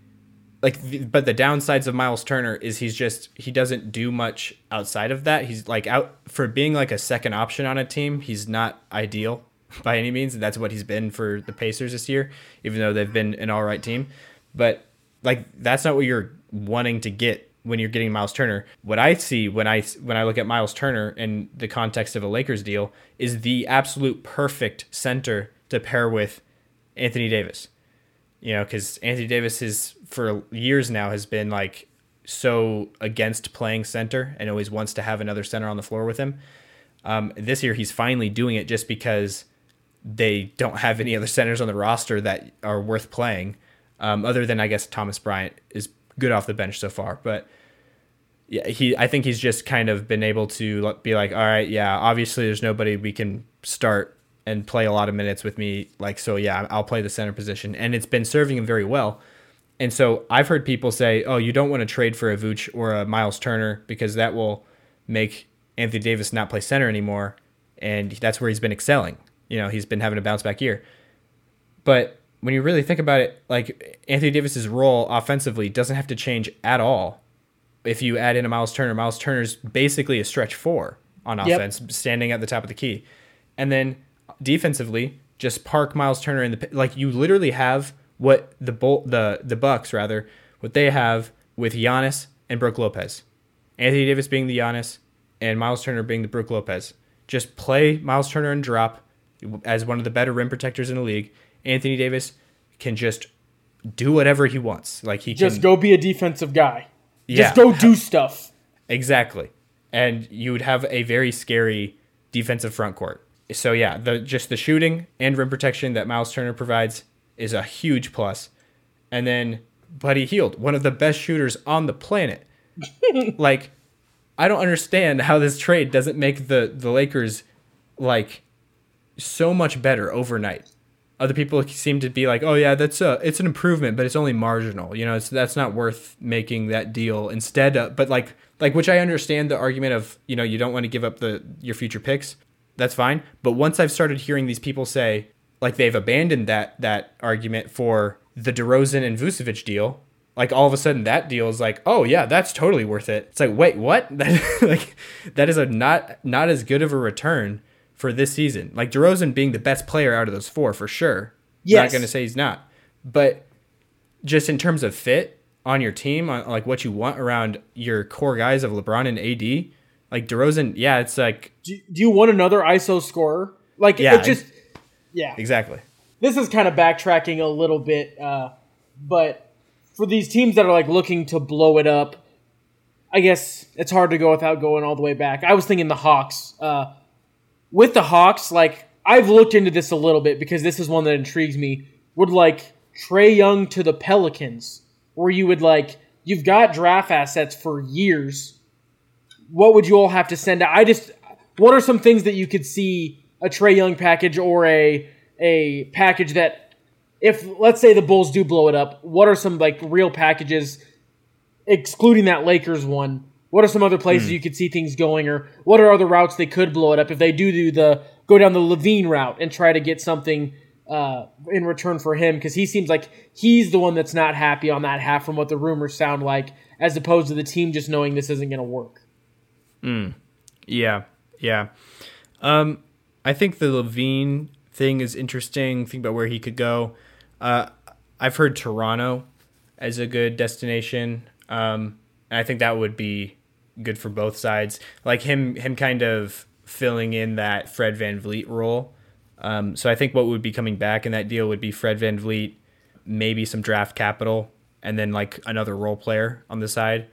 like the, but the downsides of Miles Turner is he's just he doesn't do much outside of that. He's like out for being like a second option on a team. He's not ideal by any means, and that's what he's been for the Pacers this year, even though they've been an all right team. But like that's not what you're wanting to get when you're getting Miles Turner. What I see when I when I look at Miles Turner in the context of a Lakers deal is the absolute perfect center to pair with Anthony Davis. You know, because Anthony Davis is for years now has been like so against playing center and always wants to have another center on the floor with him. Um, this year he's finally doing it just because they don't have any other centers on the roster that are worth playing. Um, other than I guess Thomas Bryant is good off the bench so far, but yeah, he I think he's just kind of been able to be like, all right, yeah, obviously there's nobody we can start and play a lot of minutes with me, like so yeah, I'll play the center position, and it's been serving him very well. And so I've heard people say, oh, you don't want to trade for a Vooch or a Miles Turner because that will make Anthony Davis not play center anymore, and that's where he's been excelling. You know, he's been having a bounce back year. But when you really think about it, like Anthony Davis's role offensively doesn't have to change at all if you add in a Miles Turner, Miles Turner's basically a stretch four on offense, yep. standing at the top of the key. And then defensively, just park Miles Turner in the like you literally have what the Bull, the the Bucks rather what they have with Giannis and Brook Lopez, Anthony Davis being the Giannis and Miles Turner being the Brook Lopez. Just play Miles Turner and drop as one of the better rim protectors in the league. Anthony Davis can just do whatever he wants. Like he just can, go be a defensive guy. Yeah. Just go do stuff. Exactly. And you would have a very scary defensive front court. So yeah, the just the shooting and rim protection that Miles Turner provides is a huge plus. And then Buddy Hield, one of the best shooters on the planet. like I don't understand how this trade doesn't make the the Lakers like so much better overnight other people seem to be like, "Oh yeah, that's a it's an improvement, but it's only marginal." You know, it's that's not worth making that deal. Instead, of, but like like which I understand the argument of you know you don't want to give up the your future picks. That's fine. But once I've started hearing these people say like they've abandoned that that argument for the DeRozan and Vucevic deal, like all of a sudden that deal is like, oh yeah, that's totally worth it. It's like, wait, what? That like that is a not not as good of a return for this season. Like DeRozan being the best player out of those four for sure. Yes. Not going to say he's not. But just in terms of fit on your team, on like what you want around your core guys of LeBron and AD, like DeRozan, yeah, it's like. Do, do you want another ISO scorer? Like, yeah, it just. Yeah. Exactly. This is kind of backtracking a little bit, uh, but for these teams that are like looking to blow it up, I guess it's hard to go without going all the way back. I was thinking the Hawks. Uh, with the Hawks, like I've looked into this a little bit because this is one that intrigues me. Would like Trae Young to the Pelicans, where you would like you've got draft assets for years. What would you all have to send out? I just what are some things that you could see a Trae Young package or a a package that if let's say the Bulls do blow it up, what are some like real packages excluding that Lakers one what are some other places mm. you could see things going, or what are other routes they could blow it up if they do do the go down the LaVine route and try to get something uh, in return for him? Because he seems like he's the one that's not happy on that half from what the rumors sound like, as opposed to the team just knowing this isn't going to work. Mm. Yeah, yeah. Um, I think the LaVine thing is interesting. Think about where he could go. Uh, I've heard Toronto as a good destination. Um, and I think that would be good for both sides. Like him, him kind of filling in that Fred VanVleet role. Um, so I think what would be coming back in that deal would be Fred VanVleet, maybe some draft capital, and then like another role player on the side.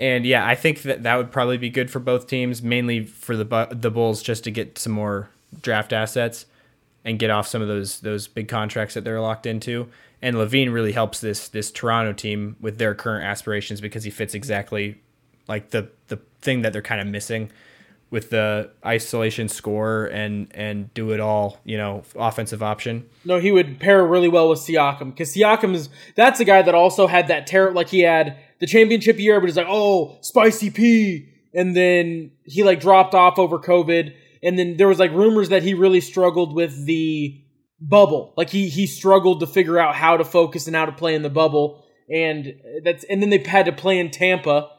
And yeah, I think that that would probably be good for both teams, mainly for the the Bulls just to get some more draft assets and get off some of those those big contracts that they're locked into. And LaVine really helps this this Toronto team with their current aspirations because he fits exactly like the the thing that they're kind of missing with the isolation score and and do it all, you know, offensive option. No, he would pair really well with Siakam because Siakam is that's a guy that also had that terror. Like he had the championship year, but he's like, oh, spicy P, and then he like dropped off over COVID. And then there was like rumors that he really struggled with the bubble. Like he he struggled to figure out how to focus and how to play in the bubble, and that's and then they had to play in Tampa,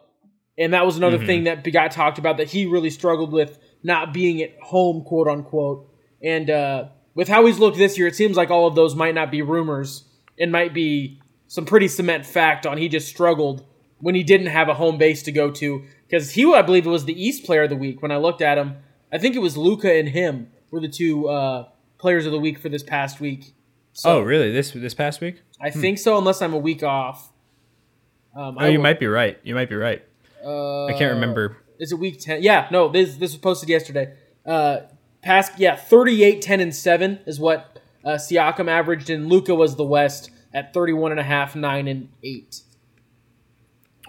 and that was another Mhm. thing that got talked about that he really struggled with not being at home, quote unquote. And uh, with how he's looked this year, it seems like all of those might not be rumors and might be some pretty cement fact on he just struggled when he didn't have a home base to go to because he, I believe, was the East Player of the Week when I looked at him. I think it was Luka and him were the two uh, players of the week for this past week. So oh, really? This this past week? I think so, unless I'm a week off. Um, Oh, you might be right. You might be right. Uh, I can't remember. Is it week ten? Yeah, no. This this was posted yesterday. Uh, past yeah, 38, 10, and seven is what uh, Siakam averaged, and Luka was the West at 31 and a half, nine and eight.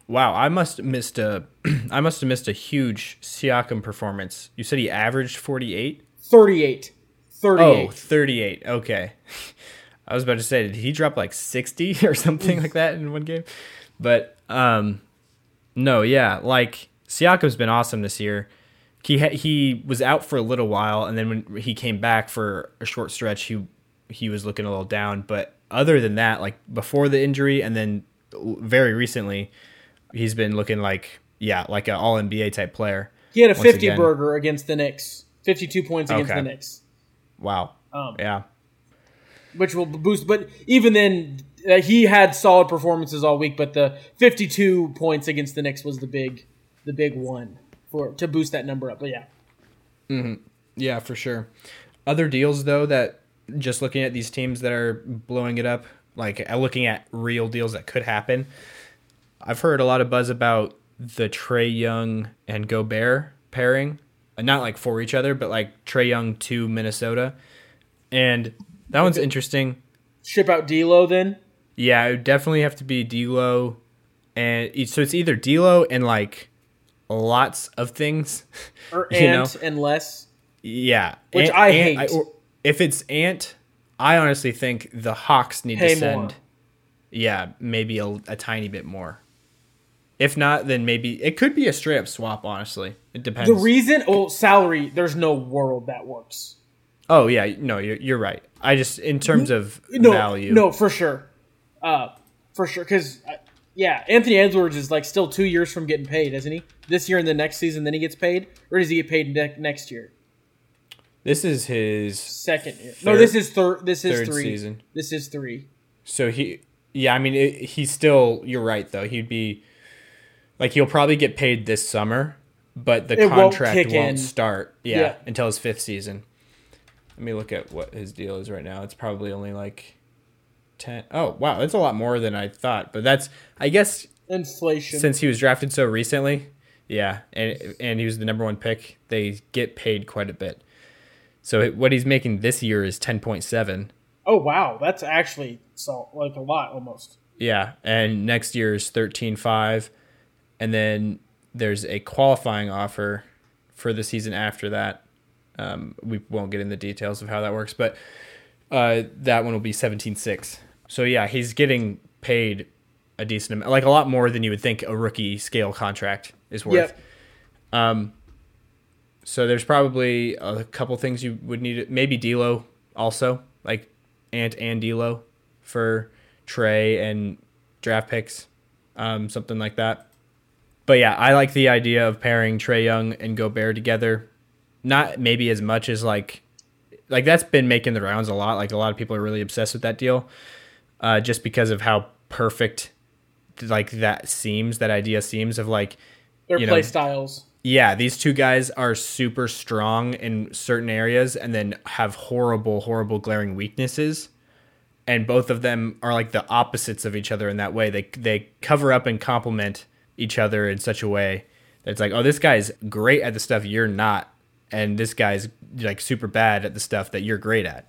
Wow, I must have missed a I must have missed a huge Siakam performance. You said he averaged 48? 38. 38. Oh, 38. Okay. I was about to say did he drop like 60 or something like that in one game? But um no, yeah, like Siakam's been awesome this year. He ha- he was out for a little while and then when he came back for a short stretch he he was looking a little down, but other than that, like before the injury and then very recently he's been looking like yeah, like an all NBA type player. he had a 50 again. burger against the Knicks. 52 points against Okay. the Knicks, Wow. Um, yeah. which will boost. But even then, uh, he had solid performances all week. But the 52 points against the Knicks was the big, the big one for to boost that number up. But yeah, Yeah, for sure. Other deals though that just looking at these teams that are blowing it up, like uh, looking at real deals that could happen. I've heard a lot of buzz about the Trae Young and Gobert pairing, not like for each other, but like Trae Young to Minnesota, and that one's interesting. ship out D'Lo then. Yeah, it would definitely have to be D'Lo, and so it's either D'Lo and like lots of things. or You know? Ant and less. Yeah, Which Ant- I Ant- hate. or- if it's Ant, I honestly think the Hawks need Pay to send. more. Yeah, maybe a, a tiny bit more. If not, then maybe it could be a straight up swap. Honestly, it depends. The reason, oh, salary. There's no world that works. oh yeah, no, you're you're right. I just in terms of No, value. no, for sure, uh, for sure. Because uh, yeah, Anthony Edwards is like still two years from getting paid, isn't he? This year and the next season, then he gets paid, or does he get paid ne- next year? this is his Second year. no, this is third. This is third three. season. This is three. So he, yeah, I mean, it, he's still. You're right though. He'd be like he'll probably get paid this summer, but the It won't contract won't, start. Yeah, Yeah. until his fifth season. Let me look at what his deal is right now. It's probably only like ten. Oh wow, that's a lot more than I thought. But that's I guess Inflation. since he was drafted so recently, yeah, and and he was the number one pick, they get paid quite a bit. So it- what he's making this year is ten point seven. oh wow, that's actually so like a lot almost. Yeah, and next year's thirteen five, and then there's a qualifying offer for the season after that. Um, we won't get into details of how that works, but uh, that one will be seventeen six. So yeah, he's getting paid a decent amount, like a lot more than you would think a rookie scale contract is worth. Yep. So there's probably a couple things you would need. Maybe D'Lo also, like Ant and D'Lo for Trae and draft picks, um, something like that. But yeah, I like the idea of pairing Trae Young and Gobert together. Not maybe as much as like, like that's been making the rounds a lot. Like a lot of people are really obsessed with that deal, uh, just because of how perfect, like that seems. That idea seems of like Their you play know, styles. yeah, these two guys are super strong in certain areas and then have horrible, horrible glaring weaknesses. And both of them are like the opposites of each other in that way. They they cover up and complement each other in such a way that it's like, oh, this guy's great at the stuff you're not, and this guy's like super bad at the stuff that you're great at.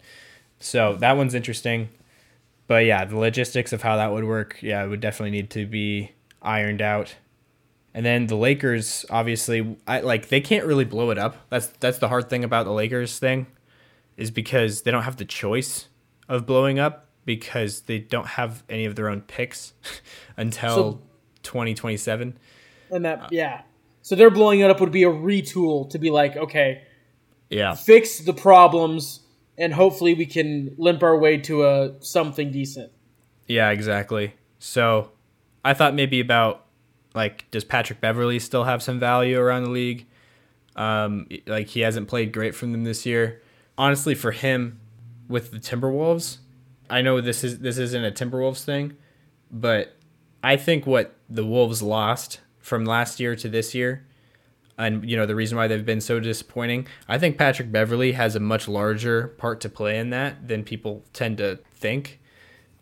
So that one's interesting. But yeah, the logistics of how that would work, yeah, it would definitely need to be ironed out. And then the Lakers, obviously, I like they can't really blow it up. That's that's the hard thing about the Lakers thing, is because they don't have the choice of blowing up because they don't have any of their own picks until So- 2027. And that, yeah. So they're blowing it up would be a retool to be like, okay, Yeah. fix the problems, and hopefully we can limp our way to a something decent. Yeah, exactly. So I thought maybe about like, does Patrick Beverley still have some value around the league? Um, like he hasn't played great from them this year. Honestly, for him with the Timberwolves, I know this is this isn't a Timberwolves thing, but I think what the Wolves lost from last year to this year, and you know the reason why they've been so disappointing, I think Patrick Beverley has a much larger part to play in that than people tend to think.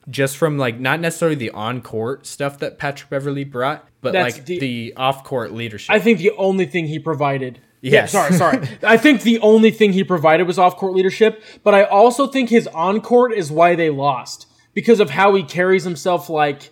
Just from like not necessarily the on court stuff that Patrick Beverley brought, but That's like the- the, off court leadership. I think the only thing he provided. Yes. Yeah, sorry, sorry. I think the only thing he provided was off court leadership, but I also think his on court is why they lost because of how he carries himself. Like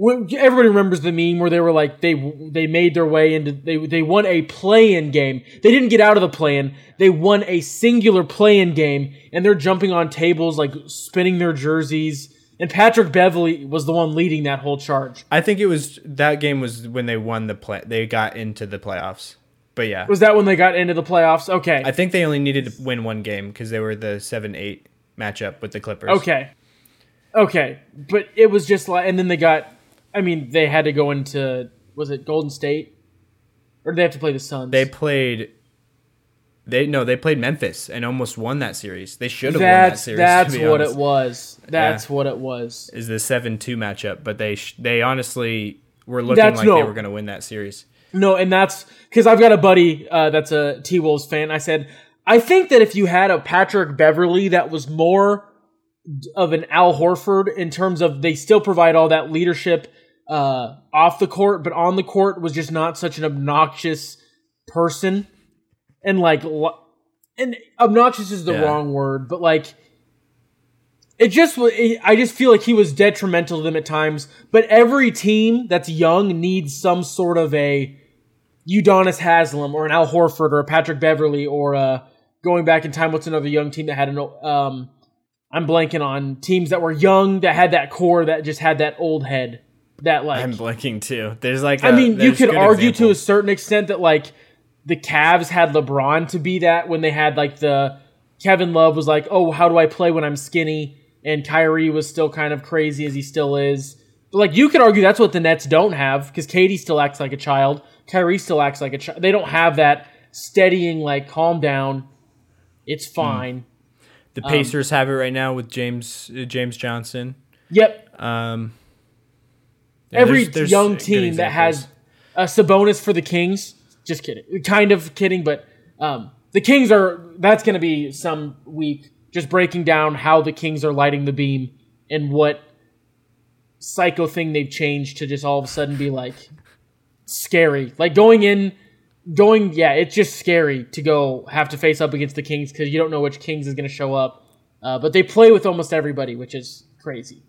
everybody remembers the meme where they were like they they made their way into they they won a play in game. They didn't get out of the play in. They won a singular play in game, and they're jumping on tables like spinning their jerseys. And Patrick Beverley was the one leading that whole charge. I think it was that game was when they won the play. They got into the playoffs. But yeah, Was that when they got into the playoffs? Okay. I think they only needed to win one game because they were the seven eight matchup with the Clippers. Okay. Okay. But it was just like, and then they got, I mean, they had to go into, was it Golden State? Or did they have to play the Suns? They played. They no, they played Memphis and almost won that series. They should have won that series. that's what honest. it was. That's what it was. Is the seven two matchup, but they sh- they honestly were looking That's like no- they were going to win that series. No, and that's because I've got a buddy uh, that's a T Wolves fan. I said, I think that if you had a Patrick Beverley that was more of an Al Horford in terms of they still provide all that leadership uh, off the court, but on the court was just not such an obnoxious person, and like, and obnoxious is the Yeah. wrong word, but like. It just I just feel like he was detrimental to them at times. But every team that's young needs some sort of a Udonis Haslem or an Al Horford or a Patrick Beverley or uh going back in time. What's another young team that had an um I'm blanking on teams that were young that had that core that just had that old head that like I'm blinking too. There's like I a- mean, you could argue to a certain extent that like the Cavs had LeBron to be that when they had like the Kevin Love was like, "Oh, how do I play when I'm skinny?" and Kyrie was still kind of crazy as he still is. But like you could argue that's what the Nets don't have because KD still acts like a child, Kyrie still acts like a child. They don't have that steadying like calm down. It's Hmm. fine. the um, Pacers have it right now with James uh, James Johnson. Yep, Um, yeah, every there's- there's young team that has a Sabonis for the Kings. Just kidding, kind of kidding, but um, the Kings are. That's going to be some week. Just breaking down how the Kings are lighting the beam and what psycho thing they've changed to just all of a sudden be like scary. Like going in, going yeah, it's just scary to go have to face up against the Kings because you don't know which Kings is going to show up. Uh, but they play with almost everybody, which is crazy.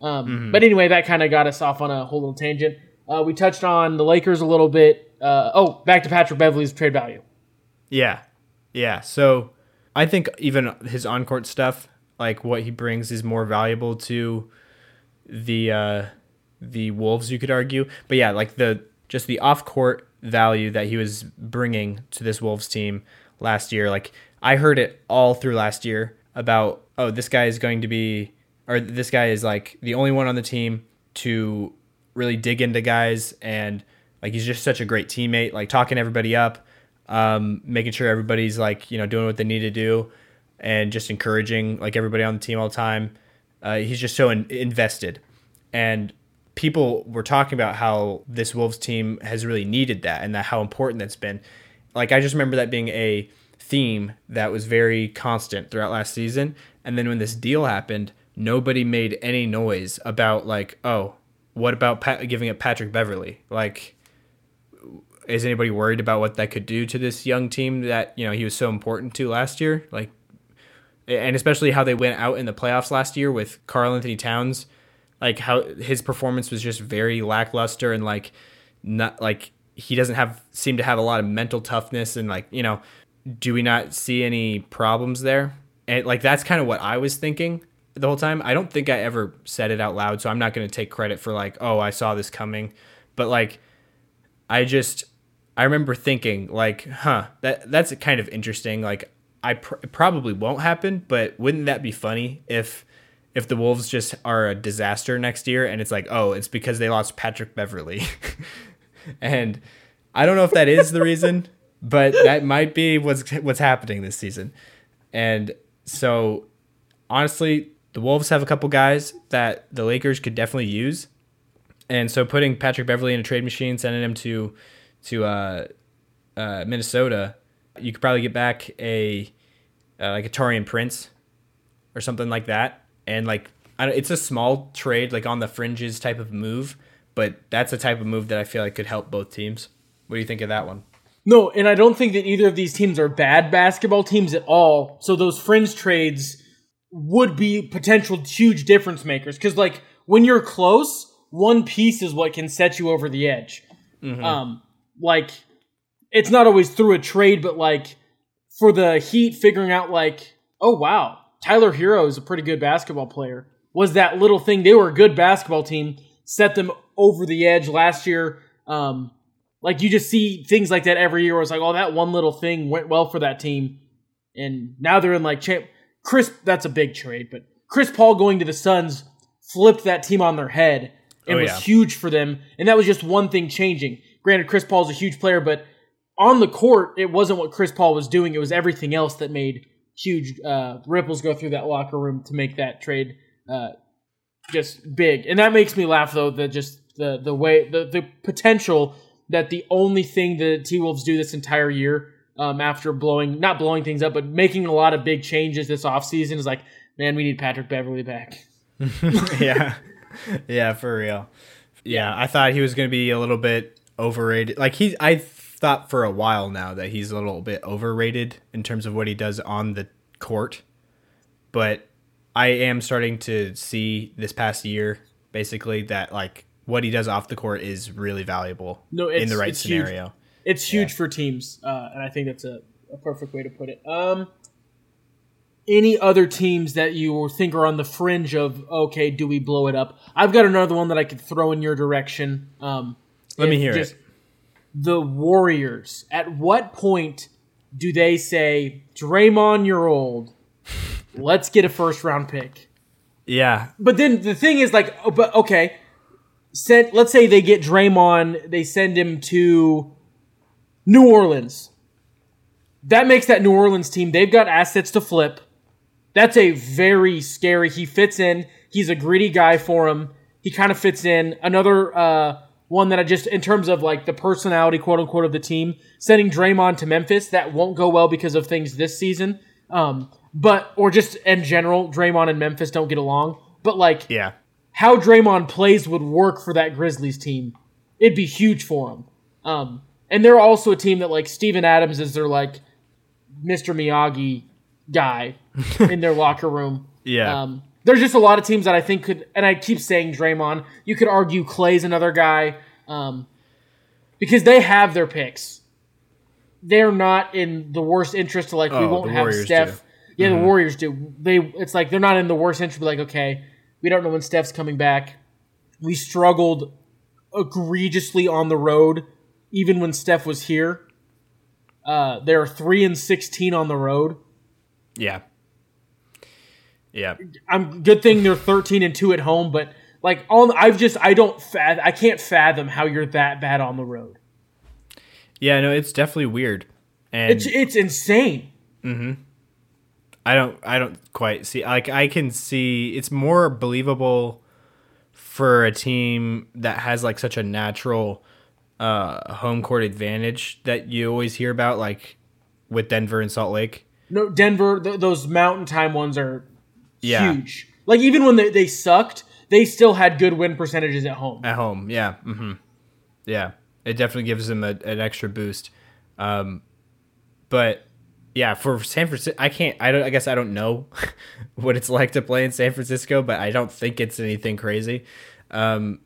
Um, But anyway, that kind of got us off on a whole little tangent. Uh, we touched on the Lakers a little bit. Uh, oh, back to Patrick Beverley's trade value. Yeah. Yeah. So I think even his on court stuff, like what he brings, is more valuable to the uh, the Wolves. You could argue, but yeah, like the just the off court value that he was bringing to this Wolves team last year. Like I heard it all through last year about oh this guy is going to be or this guy is like the only one on the team to really dig into guys and like he's just such a great teammate like talking everybody up um, making sure everybody's like you know doing what they need to do and just encouraging like everybody on the team all the time. Uh, he's just so in- invested. And people were talking about how this wolves team has really needed that and that how important that's been. Like i just remember that being a theme that was very constant throughout last season. And then when this deal happened nobody made any noise about like oh what about Pat- giving it patrick beverley? Like is anybody worried about what that could do to this young team that you know he was so important to last year? Like and especially how they went out in the playoffs last year with Karl-Anthony Towns like how his performance was just very lackluster and like not like he doesn't have seem to have a lot of mental toughness and like you know do we not see any problems there? And like that's kind of what I was thinking the whole time I don't think I ever said it out loud so I'm not going to take credit for like oh I saw this coming. But like I just I remember thinking like, huh, that that's kind of interesting. Like, I pr- probably won't happen, but wouldn't that be funny if if the Wolves just are a disaster next year and it's like, oh, it's because they lost Patrick Beverley, and I don't know if that is the reason, but that might be what's what's happening this season, and so honestly, the Wolves have a couple guys that the Lakers could definitely use. And so putting Patrick Beverley in a trade machine, sending him to to uh, uh, Minnesota, you could probably get back a uh, like a Taurean Prince or something like that. And like it's a small trade, like on the fringes type of move, but that's a type of move that I feel like could help both teams. What do you think of that one? No, and I don't think that either of these teams are bad basketball teams at all. So those fringe trades would be potential huge difference makers because like when you're close one piece is what can set you over the edge. Mm-hmm. Um, like it's not always through a trade, but like for the Heat figuring out like, oh wow, Tyler Herro is a pretty good basketball player. Was that little thing? They were a good basketball team, set them over the edge last year. Um, like you just see things like that every year. Where it's like, oh, that one little thing went well for that team, and now they're in like champ. Chris, that's a big trade, but Chris Paul going to the Suns flipped that team on their head and oh, was yeah. huge for them. And that was just one thing changing. Granted, Chris Paul's a huge player, but on the court, it wasn't what Chris Paul was doing. It was everything else that made huge uh, ripples go through that locker room to make that trade uh, just big. And that makes me laugh though. That just the the way the the potential that the only thing the T Wolves do this entire year um, after blowing not blowing things up, but making a lot of big changes this offseason is like, man, we need Patrick Beverley back. yeah. yeah, for real. Yeah, I thought he was going to be a little bit overrated. Like he, I thought for a while now that he's a little bit overrated in terms of what he does on the court. But I am starting to see this past year, basically, that like what he does off the court is really valuable. No, in the right scenario. Huge. It's huge yeah. for teams, uh, and I think that's a, a perfect way to put it. Um, any other teams that you think are on the fringe of okay, do we blow it up? I've got another one that I could throw in your direction. Um, Let me hear it. The Warriors. At what point do they say, Draymond, you're old. Let's get a first round pick. Yeah. But then the thing is, like, oh, but okay, send. Let's say they get Draymond, they send him to New Orleans. That makes that New Orleans team. They've got assets to flip. That's a very scary. He fits in. He's a greedy guy for him. He kind of fits in. Another uh, one that I just, in terms of like the personality, quote unquote, of the team, sending Draymond to Memphis, that won't go well because of things this season. Um, but, or just in general, Draymond and Memphis don't get along. But like, yeah, how Draymond plays would work for that Grizzlies team. It'd be huge for him. Um, and they're also a team that like Steven Adams is their like Mr. Miyagi guy in their locker room. Yeah. Um, there's just a lot of teams that I think could, and I keep saying Draymond. You could argue Klay's another guy, um, because they have their picks. They're not in the worst interest to like oh, we won't have Warriors Steph. Do. Yeah, mm-hmm. the Warriors do. They it's like they're not in the worst interest. Like, okay, we don't know when Steph's coming back. We struggled egregiously on the road, even when Steph was here. Uh, they're three and sixteen on the road. Yeah. Yeah. I'm good thing they're 13 and 2 at home, but like on I've just I don't fathom I can't fathom how you're that bad on the road. Yeah, no, it's definitely weird. And it's it's insane. Mhm. I don't I don't quite see like I can see it's more believable for a team that has like such a natural uh home court advantage that you always hear about like with Denver and Salt Lake no, Denver, th- those mountain time ones are yeah. huge. Like even when they, they sucked, they still had good win percentages at home. At home, yeah, mm-hmm. yeah. It definitely gives them a, an extra boost. Um, but yeah, for San Francisco, I can't. I don't. I guess I don't know what it's like to play in San Francisco, but I don't think it's anything crazy. Um,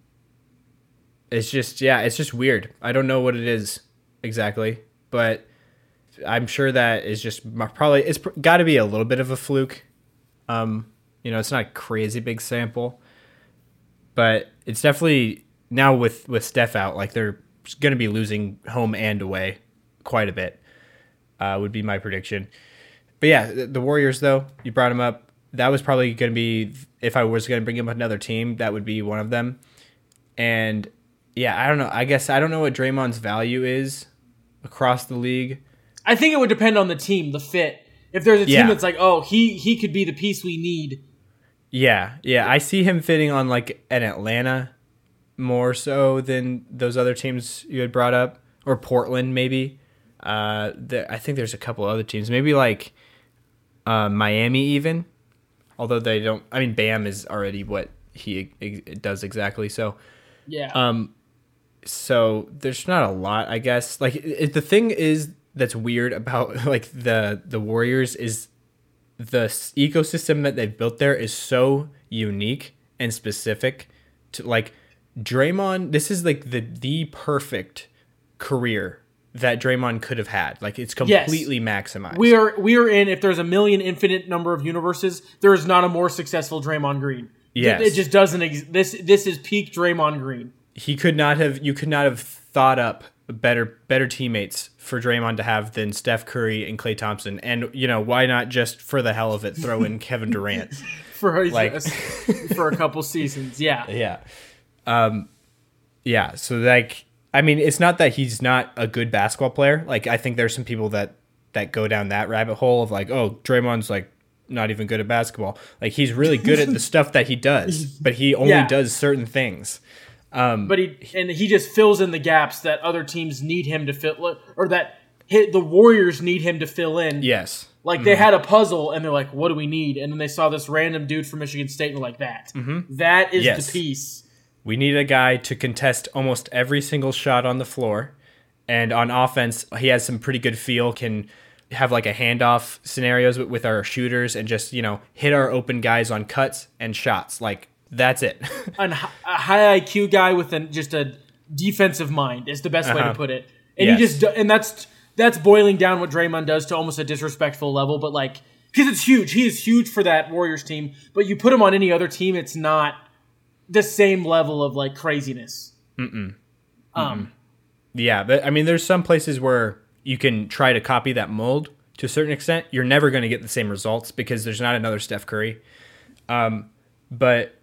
it's just yeah, it's just weird. I don't know what it is exactly, but I'm sure that is just probably it's got to be a little bit of a fluke. Um, you know, it's not a crazy big sample, but it's definitely now with with Steph out, like they're going to be losing home and away quite a bit. Uh, would be my prediction. But yeah, the, the Warriors though you brought them up. That was probably going to be if I was going to bring up another team, that would be one of them. And yeah, I don't know. I guess I don't know what Draymond's value is across the league. I think it would depend on the team, the fit. If there's a team Yeah. that's like, oh, he he could be the piece we need. Yeah, yeah, I see him fitting on like an Atlanta more so than those other teams you had brought up, or Portland maybe. Uh, there, I think there's a couple other teams, maybe like uh, Miami even. Although they don't, I mean, Bam is already what he does exactly. So, Yeah. um, so there's not a lot, I guess. Like it, the thing is that's weird about like the the Warriors is the ecosystem that they've built there is so unique and specific to like Draymond. This is like the the perfect career that Draymond could have had. Like it's Yes. completely maximized. we are we are in if there's a million infinite number of universes, there is not a more successful Draymond Green. Yes. It, it just doesn't exist. This this is peak Draymond Green. He could not have you could not have thought up better better teammates for Draymond to have than Steph Curry and Klay Thompson. And you know, why not just for the hell of it throw in Kevin Durant? For Like- for a couple seasons, yeah. Yeah. Um yeah, so like I mean, it's not that he's not a good basketball player. Like I think there's some people that that go down that rabbit hole of like, oh, Draymond's like not even good at basketball. Like he's really good at the stuff that he does, but he only Yeah. does certain things. Um, but he and he just fills in the gaps that other teams need him to fill, or that hit the Warriors need him to fill in. Yes. Like they mm-hmm. had a puzzle and they're like, "What do we need?" And then they saw this random dude from Michigan State and were like, "That, mm-hmm. That is Yes. the piece." We need a guy to contest almost every single shot on the floor. And on offense, he has some pretty good feel, can have like a handoff scenarios with, with our shooters and just, you know, hit our open guys on cuts and shots. Like, that's it. An, a high IQ guy with an, just a defensive mind is the best way Uh-huh. to put it. And he just and that's that's boiling down what Draymond does to almost a disrespectful level, but like because it's huge. He is huge for that Warriors team, but you put him on any other team, it's not the same level of like craziness. Um, yeah, but I mean, there's some places where you can try to copy that mold to a certain extent. You're never going to get the same results because there's not another Steph Curry. Um, but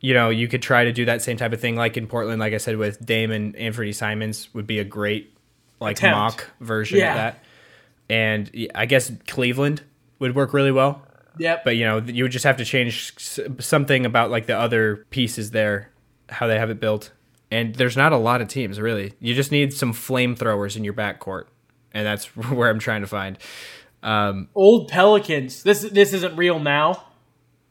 you know, you could try to do that same type of thing, like in Portland, like I said, with Dame and Anthony Simons would be a great like Attempt. mock version Yeah. of that. And I guess Cleveland would work really well. Yep. But you know, you would just have to change something about like the other pieces there, how they have it built. And there's not a lot of teams really. You just need some flamethrowers in your backcourt, and that's where I'm trying to find. Um, old Pelicans. This this isn't real now.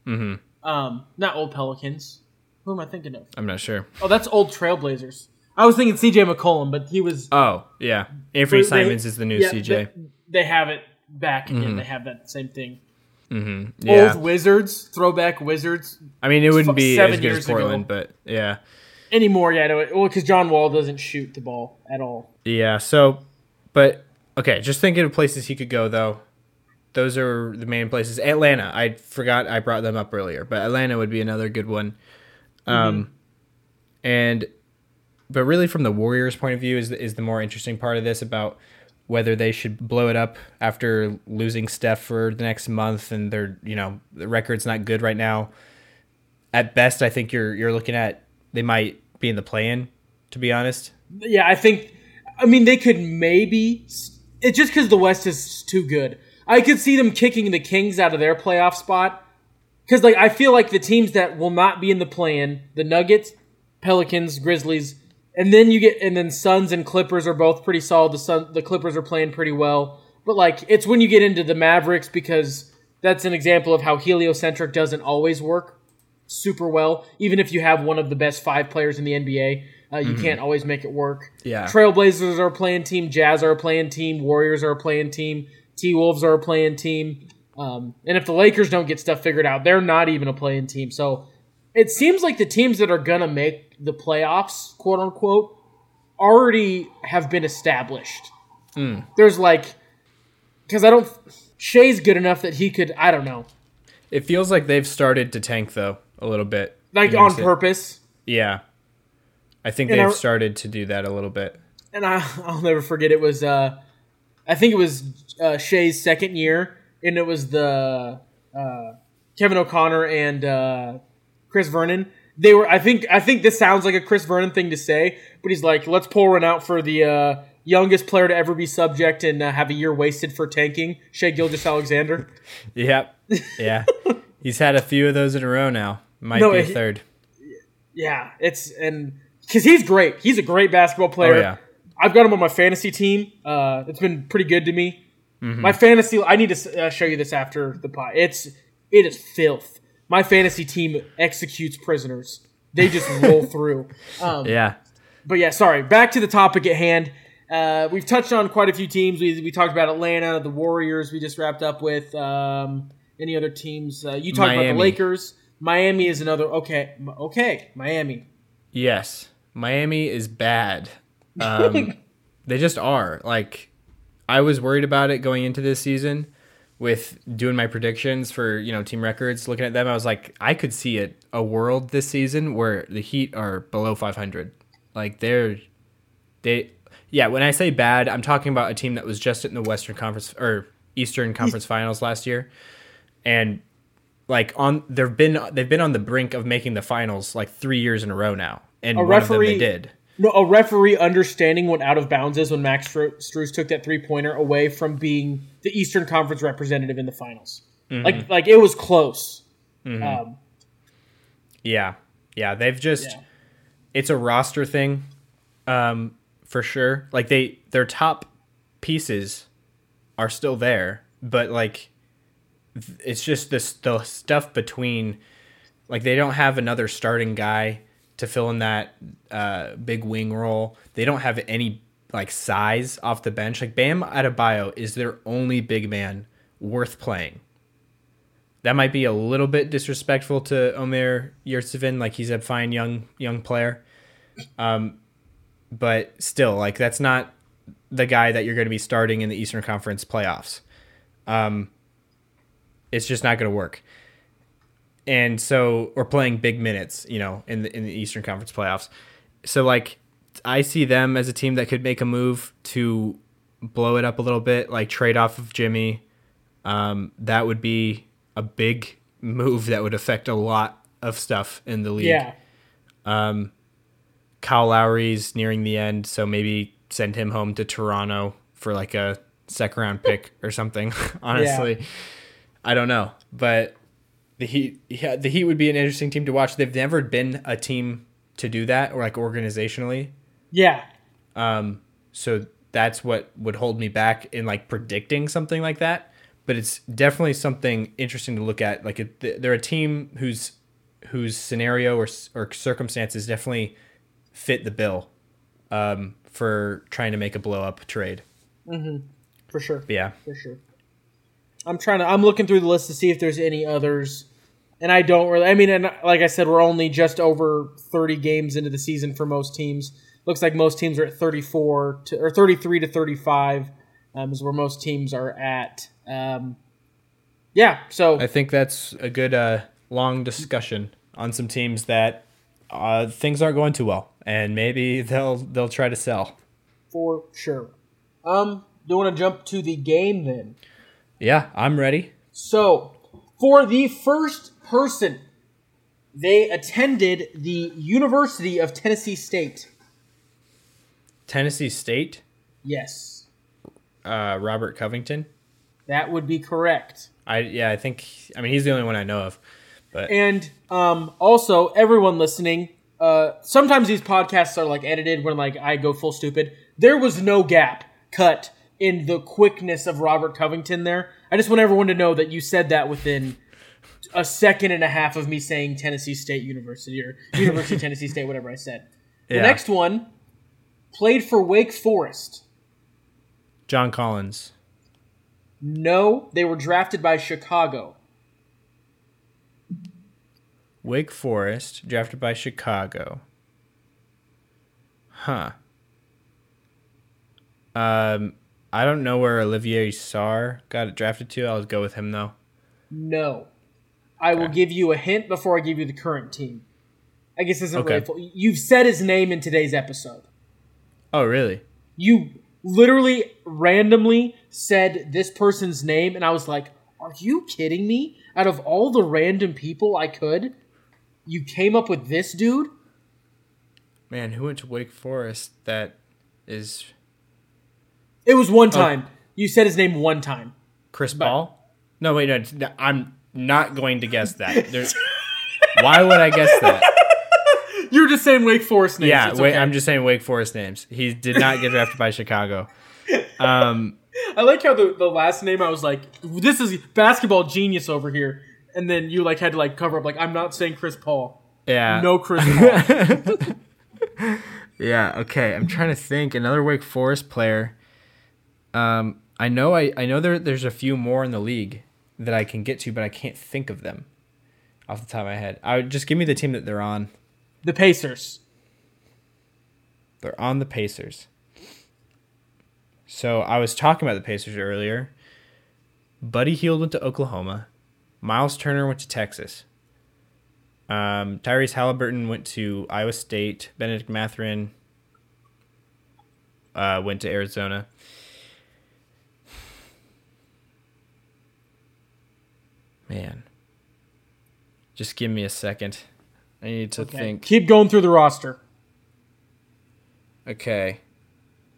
Mm-hmm. Um, not old Pelicans. Who am I thinking of? I'm not sure. Oh, that's old Trailblazers. I was thinking C.J. McCollum, but he was. Oh yeah, Anthony they- Simons is the new yeah, CJ. They, they have it back again. They have that same thing. yeah, Old Wizards, throwback Wizards I mean it wouldn't be seven as good years as ago. But yeah, anymore. Yeah, no, well, because John Wall doesn't shoot the ball at all. yeah. So, but okay, just thinking of places he could go though. Those are the main places. Atlanta, I forgot I brought them up earlier, but Atlanta would be another good one. Um, and but really from the Warriors' point of view is is the more interesting part of this about whether they should blow it up after losing Steph for the next month and they're you know the record's not good right now. At best, I think you're you're looking at they might be in the play-in. To be honest, Yeah, I think. I mean, they could maybe. It's just because the West is too good. I could see them kicking the Kings out of their playoff spot. Because like I feel like the teams that will not be in the play-in, the Nuggets, Pelicans, Grizzlies, and then you get and then Suns and Clippers are both pretty solid. The Sun, the Clippers are playing pretty well, but like it's when you get into the Mavericks because that's an example of how heliocentric doesn't always work super well. Even if you have one of the best five players in the NBA, uh, you can't always make it work. Yeah. Trailblazers are a playing team. Jazz are a playing team. Warriors are a playing team. T Wolves are a playing team. Um, and if the Lakers don't get stuff figured out, they're not even a playing team. So it seems like the teams that are gonna make the playoffs, quote unquote, already have been established. There's like, because I don't. Shai's good enough that he could. I don't know, it feels like they've started to tank though a little bit. like on recent- purpose. Yeah. I think And they've I- started to do that a little bit. and I, I'll never forget. It was, uh, I think it was uh, Shai's second year, and it was the uh, Kevin O'Connor and uh, Chris Vernon. They were, I think, I think this sounds like a Chris Vernon thing to say, but he's like, let's pull one out for the uh, youngest player to ever be subject and uh, have a year wasted for tanking, Shai Gilgeous-Alexander. Yep. Yeah. He's had a few of those in a row now. Might No, be a he- third. Yeah, it's and because he's great. He's a great basketball player. Oh, yeah. I've got him on my fantasy team. Uh, it's been pretty good to me. Mm-hmm. My fantasy. I need to uh, show you this after the pot. It's it is filth. My fantasy team executes prisoners. They just roll through. Um, Yeah. but yeah, sorry. Back to the topic at hand. Uh, we've touched on quite a few teams. We, we talked about Atlanta, the Warriors. We just wrapped up with um, any other teams. Uh, you talked about the Lakers. Miami is another. Okay, okay, Miami. Yes. Miami is bad. Um, they just are. Like, I was worried about it going into this season with doing my predictions for, you know, team records. Looking at them, I was like, I could see it a world this season where the Heat are below 500. Like, they're, they, yeah, when I say bad, I'm talking about a team that was just in the Western Conference or Eastern Conference Finals last year. And like on they've been they've been on the brink of making the finals like three years in a row now, and A one of them they did. No, a referee understanding what out of bounds is when Max Stru- Strus took that three pointer away from being the Eastern Conference representative in the finals. Mm-hmm. Like, like it was close. Um, Yeah, yeah, they've just yeah. it's a roster thing, um, for sure. Like they their top pieces are still there, but like it's just this the stuff between like they don't have another starting guy to fill in that uh, big wing role. They don't have any like size off the bench. Like Bam Adebayo is their only big man worth playing. That might be a little bit disrespectful to Omer Yurtseven. Like he's a fine young young player, um, but still, like that's not the guy that you're going to be starting in the Eastern Conference playoffs. Um, it's just not going to work. And so we're playing big minutes, you know, in the in the Eastern Conference playoffs. So like I see them as a team that could make a move to blow it up a little bit, like trade off of Jimmy. Um, that would be a big move that would affect a lot of stuff in the league. yeah. Um, Kyle Lowry's nearing the end, so maybe send him home to Toronto for like a second round pick or something. Honestly, I don't know, but the Heat, yeah, the Heat would be an interesting team to watch. They've never been a team to do that, or like organizationally. Yeah. Um, so that's what would hold me back in like predicting something like that. But it's definitely something interesting to look at. Like it, they're a team whose whose scenario or or circumstances definitely fit the bill um, for trying to make a blow up trade. Mm-hmm. For sure. Yeah, For sure. I'm trying to. I'm looking through the list to see if there's any others, and I don't really. I mean, and like I said, we're only just over 30 games into the season for most teams. Looks like most teams are at 34 to or 33 to 35 um, is where most teams are at. Um, yeah. So I think that's a good uh, long discussion on some teams that uh, things aren't going too well, and maybe they'll they'll try to sell. for sure. Um, do you want to jump to the game then? Yeah, I'm ready. So, for the first person, they attended the University of Tennessee State. Tennessee State, Yes, uh, Robert Covington. that would be correct. I yeah, I think I mean he's the only one I know of. But And um, also, everyone listening, uh, sometimes these podcasts are like edited when like I go full stupid. There was no gap cut in the quickness of Robert Covington there. I just want everyone to know that you said that within a second and a half of me saying Tennessee State University or University of Tennessee State, whatever I said. The Yeah. next one played for Wake Forest. John Collins. No, they were drafted by Chicago. Wake Forest, drafted by Chicago. Huh. Um, I don't know where Olivier Sarr got drafted to. I'll go with him though. No. I will Okay. give you a hint before I give you the current team. I guess isn't Okay. really. Full. You've said his name in today's episode. Oh, really? You literally randomly said this person's name, and I was like, "Are you kidding me?" Out of all the random people I could, you came up with this dude. Man, who went to Wake Forest that is It was one time. You said his name one time. Chris Paul? No, wait, no, I'm not going to guess that. There's, why would I guess that? You're just saying Wake Forest names. Yeah, It's wait, okay. I'm just saying Wake Forest names. He did not get drafted by Chicago. Um, I like how the, the last name I was like, this is basketball genius over here. And then you like had to like cover up like I'm not saying Chris Paul. yeah. No Chris Paul. Yeah, okay. I'm trying to think. Another Wake Forest player. Um, I know I, I know there there's a few more in the league that I can get to, but I can't think of them off the top of my head. I would just give me the team that they're on. the Pacers. They're on the Pacers. So I was talking about the Pacers earlier. Buddy Hield went to Oklahoma. Miles Turner went to Texas. Um, Tyrese Halliburton went to Iowa State. Bennedict Mathurin uh, went to Arizona. Man, just give me a second. I need to Okay. think. Keep going through the roster. Okay.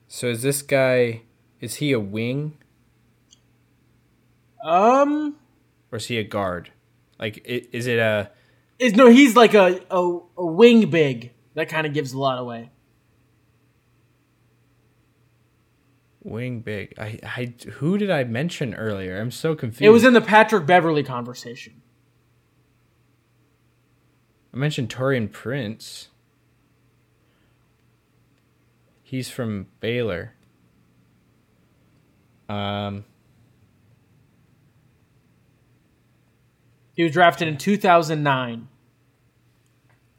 So is this guy is he a wing Um or is he a guard? Like is it a is no he's like a, a, a wing big. That kind of gives a lot away. Wing big? I I who did I mention earlier? I'm so confused. It was in the Patrick Beverley conversation. I mentioned Taurean Prince. He's from Baylor. Um He was drafted in 2009.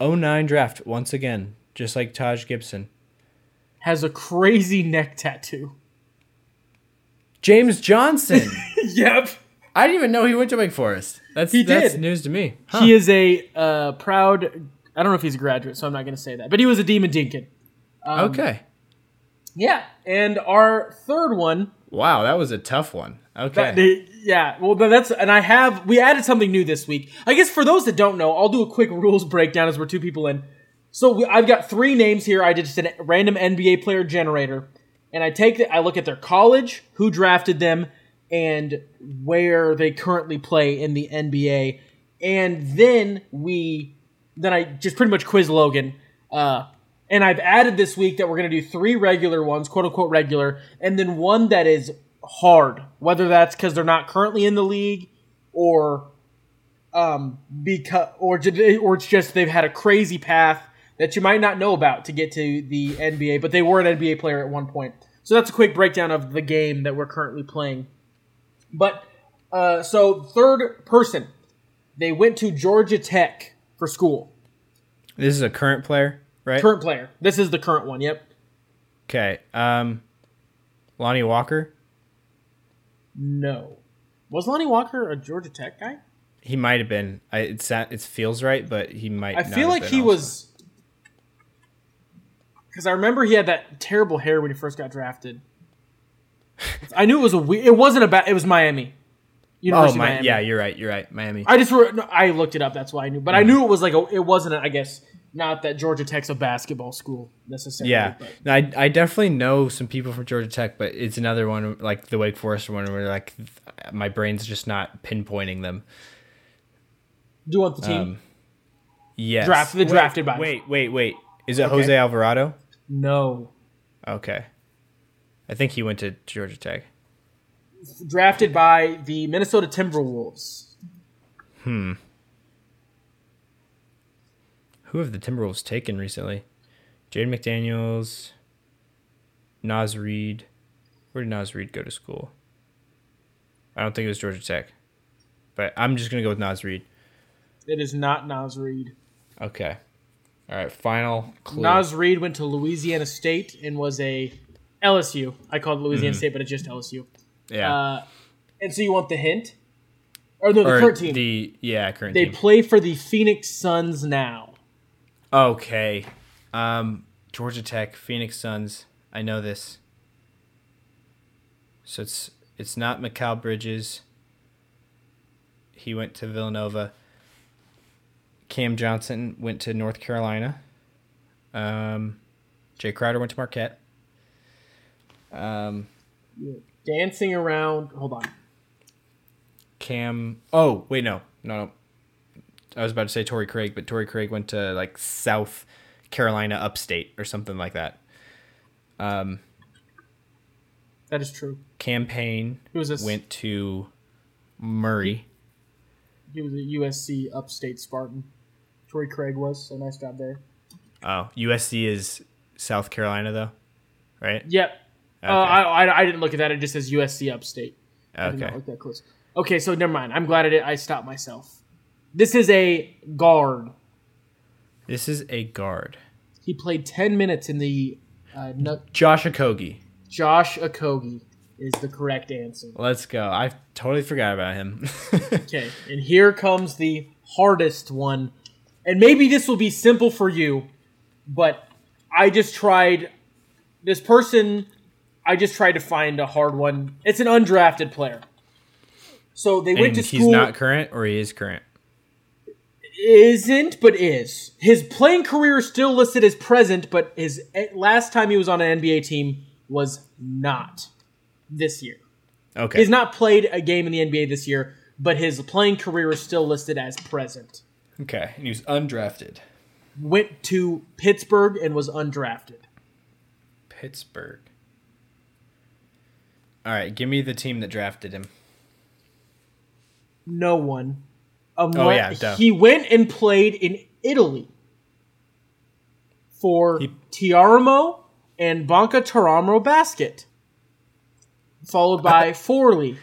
09 draft once again, just like Taj Gibson. Has a crazy neck tattoo. James Johnson. yep. I didn't even know he went to Wake Forest. That's He that's did. news to me. He is a uh, proud. I don't know if he's a graduate, so I'm not going to say that. But he was a Demon Deacon. Um, okay. Yeah, and our third one. Wow, that was a tough one. Okay. that- yeah, well, that's and I have we added something new this week. I guess for those that don't know, I'll do a quick rules breakdown as we're two people in. So we, I've got three names here. I did just a random NBA player generator, and I take the, I look at their college, who drafted them, and where they currently play in the NBA, and then we then I just pretty much quiz Logan. Uh, and I've added this week that we're going to do three regular ones, quote unquote regular, and then one that is hard, whether that's because they're not currently in the league or um because or or it's just they've had a crazy path that you might not know about to get to the NBA, but they were an NBA player at one point. So that's a quick breakdown of the game that we're currently playing. But uh, so third person, they went to Georgia Tech for school. This is a current player, right? Current player. This is the current one. Yep. Okay. Um, Lonnie Walker. No. Was Lonnie Walker a Georgia Tech guy? He might have been. I it sa- it feels right, but he might. I feel like he also. was because I remember he had that terrible hair when he first got drafted. I knew it was a we- it wasn't a bad it was Miami. Oh University of my! Miami. Yeah, you're right. You're right. Miami. I just re- no, I looked it up. That's why I knew, but I knew it was like a, it wasn't. A, I guess not that Georgia Tech's a basketball school necessarily. yeah, but- No, I I definitely know some people from Georgia Tech, but it's another one like the Wake Forest one where like my brain's just not pinpointing them. Do you want the team? Um, Yes. Draft- the Wait, drafted by- Wait, wait, wait. Is it Okay. Jose Alvarado? No. Okay. I think he went to Georgia Tech. Drafted by the Minnesota Timberwolves. Hmm. Who have the Timberwolves taken recently? Jaden McDaniels, Naz Reid. Where did Naz Reid go to school? I don't think it was Georgia Tech. But I'm just going to go with Naz Reid. It is not Naz Reid. Okay. All right, final clue. Naz Reid went to Louisiana State and was a LSU. I called it Louisiana State, but it's just LSU. yeah. Uh, and so you want the hint? Or no, the or current team. the yeah, current they team. play for the Phoenix Suns now. Okay. Um, Georgia Tech, Phoenix Suns. I know this. So it's it's not Mikal Bridges. He went to Villanova. Cam Johnson went to North Carolina. Um, Jae Crowder went to Marquette. Um, Dancing around. Hold on. Cam. Oh wait, no, no, no. I was about to say Torrey Craig, but Torrey Craig went to like South Carolina, upstate, or something like that. Um, That is true. campaign He was a s- went to Murray. He was a USC upstate Spartan. Troy Craig was. So nice job there. Oh, USC is South Carolina though, right? Yep. Uh, I, I I didn't look at that. It just says USC upstate. I did not Okay. look that close. Okay, so never mind. I'm glad I did. I stopped myself. This is a guard. This is a guard. He played 10 minutes in the. Uh, nu- Josh Okogie. Josh Okogie is the correct answer. Let's go. I totally forgot about him. Okay, and here comes the hardest one. And maybe this will be simple for you, but I just tried. This person, I just tried to find a hard one. It's an undrafted player. So they went and to he's not current, or he is current. isn't, but is. His playing career is still listed as present, but his eh, last time he was on an NBA team was not this year. Okay. He's not played a game in the NBA this year, but his playing career is still listed as present. Okay. And he was undrafted. Went to Pittsburgh and was undrafted. Pittsburgh. All right, give me the team that drafted him. No one. Um, Oh, yeah, duh. he went and played in Italy for He- Teramo and Banca Taramro Basket, followed by Forley.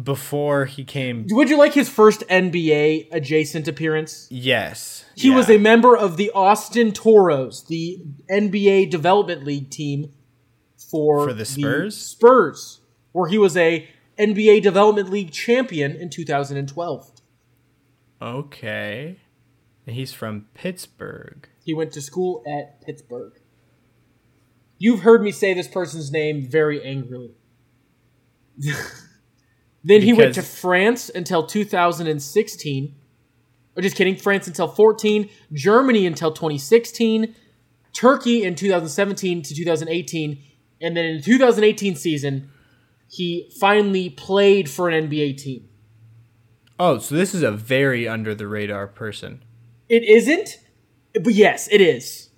Before he came, Would you like his first NBA adjacent appearance? yes, He was a member of the Austin Toros, the NBA Development League team for, For the Spurs? Spurs, where he was a NBA Development League champion in 2012. okay. And he's from Pittsburgh. He went to school at Pittsburgh. You've heard me say this person's name very angrily. then he went to France until 2016. Or just kidding, France until 14, Germany until 2016, Turkey in 2017 to 2018, and then in the 2018 season, he finally played for an NBA team. Oh, so this is a very under the radar person. It isn't, but yes, it is.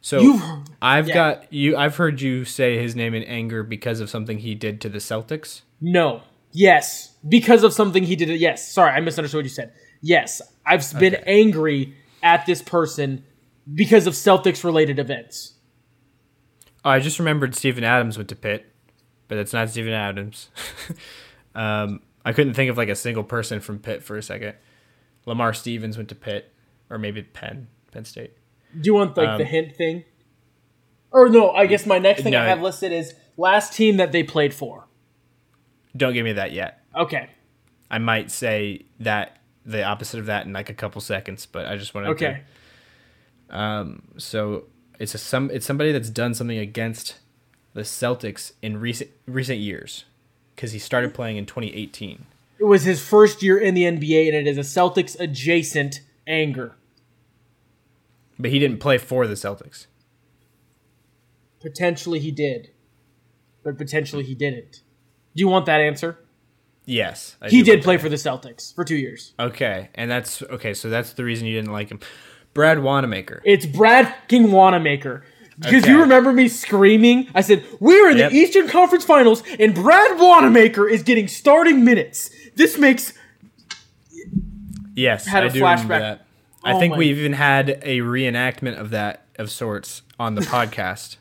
So You've- I've yeah. got you. I've heard you say his name in anger because of something he did to the Celtics. No. Yes. Because of something he did. Yes. Sorry, I misunderstood what you said. Yes. I've been Okay. angry at this person because of Celtics related events. Oh, I just remembered Stephen Adams went to Pitt, but that's not Stephen Adams. um, I couldn't think of like a single person from Pitt for a second. Lamar Stevens went to Pitt, or maybe Penn, Penn State. Do you want like Um, the hint thing? Or no, I guess my next thing I have listed is last team that they played for. Don't give me that yet. Okay. I might say that the opposite of that in like a couple seconds, but I just wanted Okay. to. Um, so it's a some it's somebody that's done something against the Celtics in recent recent years because he started playing in 2018. It was his first year in the NBA and it is a Celtics adjacent anger. But he didn't play for the Celtics. Potentially he did. But potentially he didn't. Do you want that answer? Yes, I He did play that. for the Celtics for two years. Okay, and that's okay. So that's the reason you didn't like him, Brad Wanamaker. It's Brad King Wanamaker. Because you remember me screaming, I said, We're in Yep. the Eastern Conference Finals, and Brad Wanamaker is getting starting minutes. This makes Yes, had I a do remember flashback. that. I Oh think we even had a reenactment of that of sorts on the podcast.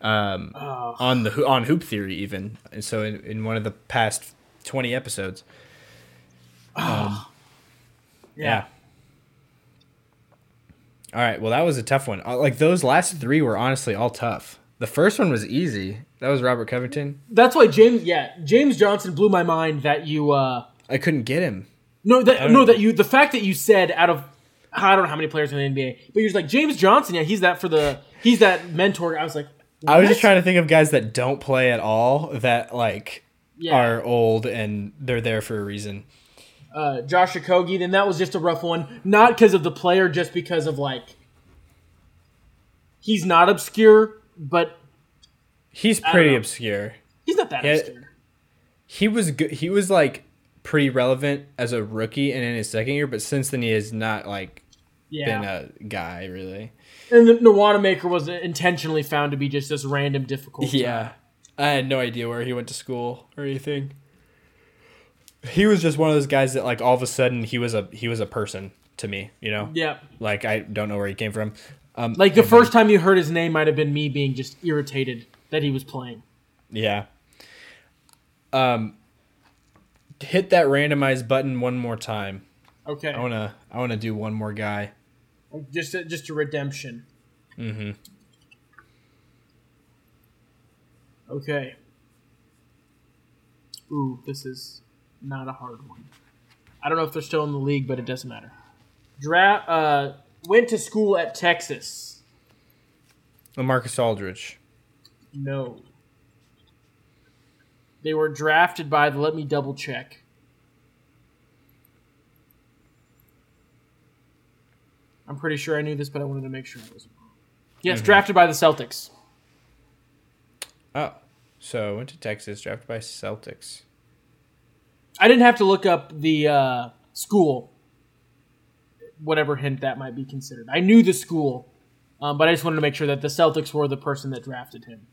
Um, Oh. on the on Hoop Theory even, and so in, in one of the past twenty episodes. Um, yeah. All right. Well, that was a tough one. Uh, Like those last three were honestly all tough. The first one was easy. That was Robert Covington. That's why James yeah, James Johnson blew my mind that you uh I couldn't get him. no that no know. that you the fact that you said out of I don't know how many players in the NBA, but you're just like James Johnson. Yeah, he's that for the he's that mentor. I was like, I was just trying to think of guys that don't play at all that like Yeah. are old and they're there for a reason. uh, Josh Okogie, then that was just a rough one. Not because of the player, just because of like he's not obscure, but He's pretty obscure. he's not that Yeah. obscure. He was good. He was like pretty relevant as a rookie and in his second year, but since then he has not like Yeah, been a guy really. And the Nawana Maker was intentionally found to be just this random difficult. Yeah. I had no idea where he went to school or anything. He was just one of those guys that like all of a sudden he was a he was a person to me, you know? yeah. Like I don't know where he came from. Um Like the first time you heard his name might have been me being just irritated that he was playing. Yeah. Um hit that randomized button one more time. Okay, I want to I want to do one more guy. Just a, just a redemption. Mhm. Okay. Ooh, this is not a hard one. I don't know if they're still in the league, but it doesn't matter. Dra- uh, went to school at Texas. LaMarcus Aldridge. No. They were drafted by the. Let me double check. I'm pretty sure I knew this, but I wanted to make sure I was wrong. Yes, drafted by the Celtics. Oh. So went to Texas, drafted by Celtics. I didn't have to look up the uh, school, whatever hint that might be considered. I knew the school, um, but I just wanted to make sure that the Celtics were the person that drafted him.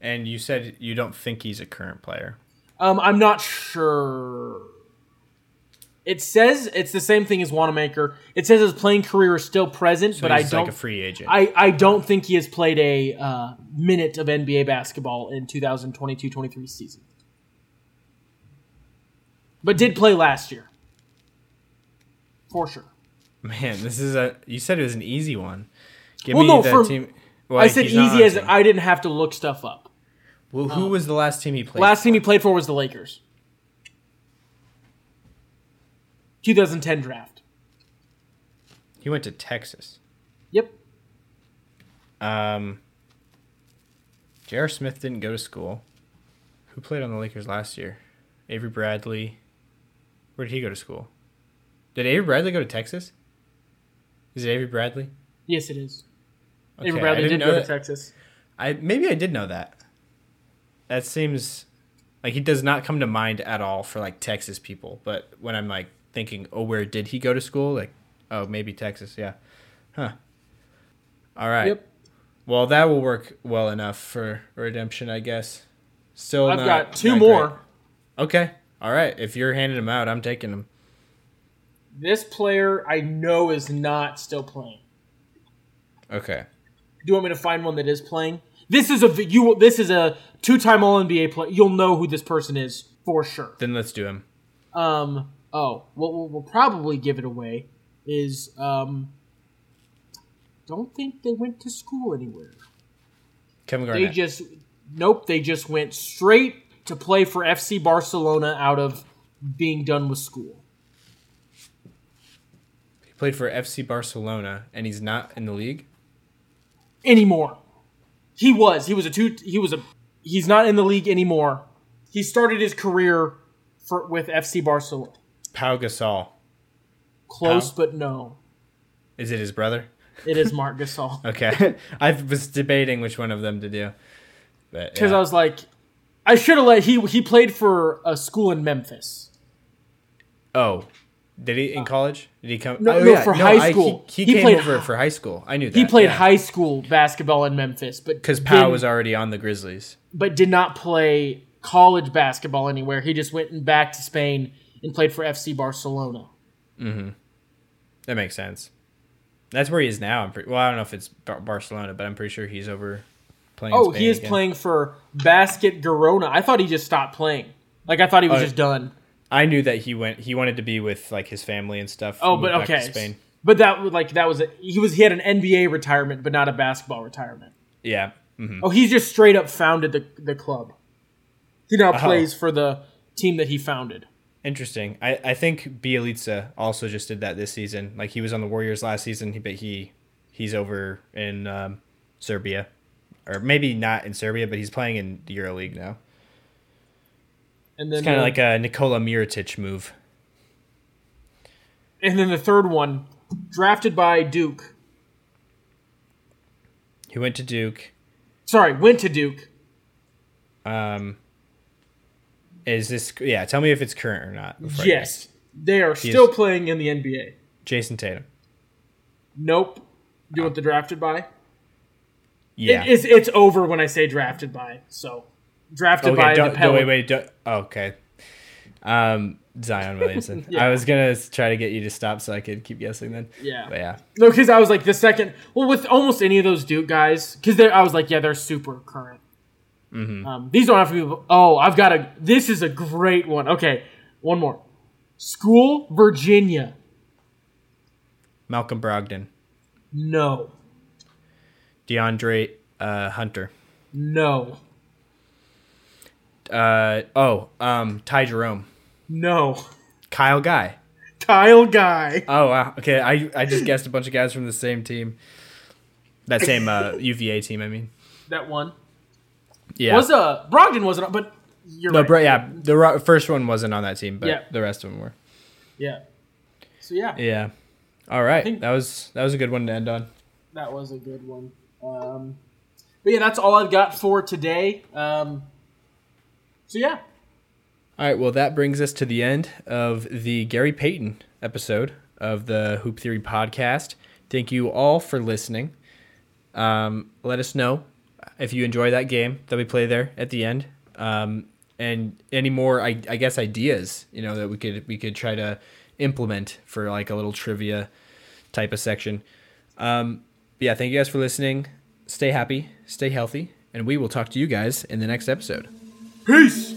And you said you don't think he's a current player. Um, I'm not sure. It says it's the same thing as Wanamaker. It says his playing career is still present, So but I don't. like a free agent. I, I don't think he has played a uh, minute of NBA basketball in 2022-23 season. But did play last year. For sure. Man, this is a you said it was an easy one. Give Well, me no, the for- team. I Well, said not on easy as. I didn't have to look stuff up. Well, who was the last team he played? For? The last for? team he played for was the Lakers. 2010 draft. He went to Texas. Yep. Um, J.R. Smith didn't go to school. Who played on the Lakers last year? Avery Bradley. Where did he go to school? Did Avery Bradley go to Texas? Is it Avery Bradley? Yes, it is. Okay, Avery Bradley didn't did go that. to Texas. I maybe I did know that. That seems like he does not come to mind at all for like Texas people. But when I'm like thinking, oh, where did he go to school? Like, oh, maybe Texas. Yeah. Huh. All right. Yep. Well, that will work well enough for redemption, I guess. Still, I've not- got two more. great. Okay. All right. If you're handing them out, I'm taking them. This player I know is not still playing. Okay. Do you want me to find one that is playing? This is a you. This is a two-time All NBA player. You'll know who this person is for sure. Then let's do him. Um. Oh, what will we'll probably give it away is um. Don't think they went to school anywhere. Kevin They just nope. They just went straight to play for FC Barcelona out of being done with school. he played for FC Barcelona, and he's not in the league. anymore. He was. He was a two. He was a. He's not in the league anymore. He started his career for with FC Barcelona. Pau Gasol. Close, How? but no. Is it his brother? It is Marc Gasol. Okay. I was debating which one of them to do. But Because yeah. I was like, I should have let. He he played for a school in Memphis. Oh. Did he in uh, college? Did he come? No, oh, no, for high I- school. he, He he came played over for high school. I knew that. He played yeah. high school basketball in Memphis, but because Pau was already on the Grizzlies. but did not play college basketball anywhere. He just went back to Spain and played for FC Barcelona. That makes sense. That's where he is now. I'm pretty, well, I don't know if it's Bar- Barcelona, but I'm pretty sure he's over playing. Oh, Spain he is again. playing for Basket Girona. I thought he just stopped playing. Like I thought he was Oh, just done. I knew that he went. He wanted to be with like his family and stuff. Oh, but okay. Spain. But that was like that was a, he was he had an NBA retirement, but not a basketball retirement. Yeah. hmm Oh, he just straight up founded the the club. He now Oh. plays for the team that he founded. Interesting. I, I think Bjelica also just did that this season. Like he was on the Warriors last season, but he he's over in um, Serbia, or maybe not in Serbia, but he's playing in the EuroLeague now. And then It's kind of like a Nikola Mirotic move. and then the third one, drafted by Duke. He went to Duke. Sorry, went to Duke. Um, is this yeah? Tell me if it's current or not. Yes, they are He still is- playing in the NBA. Jayson Tatum. Nope. Do you want the drafted by? Yeah. It- it's it's over when I say drafted by. So drafted by okay. Don't, Pel- don't, wait. Wait. Oh, okay. Um, Zion Williamson. Yeah. I was gonna try to get you to stop so I could keep guessing then. Yeah. But yeah. No, because I was like the second. Well, with almost any of those Duke guys, because I was like, yeah, they're super current. Mm-hmm. Um, these don't have to be. Oh, I've got a. This is a great one. Okay, one more. School, Virginia. Malcolm Brogdon. No, De'Andre uh, Hunter. no, Uh, oh, um, Ty Jerome. no. Kyle Guy. Kyle Guy. Oh wow. Okay, I I just guessed a bunch of guys from the same team. That same uh, UVA team. I mean. That one Yeah. was uh Brogdon wasn't, on, but you're no, right. bro, yeah. The ro- first one wasn't on that team, but Yeah. the rest of them were. yeah. So yeah, Yeah. All right. that was that was a good one to end on. that was a good one. Um, but yeah, that's all I've got for today. Um, so yeah, All right. Well, that brings us to the end of the Gary Payton episode of the Hoop Theory podcast. Thank you all for listening. Um, let us know if you enjoy that game that we play there at the end, um, and any more, I, I guess, ideas you know that we could we could try to implement for like a little trivia type of section. Um, yeah, thank you guys for listening. Stay happy, stay healthy, and we will talk to you guys in the next episode. peace.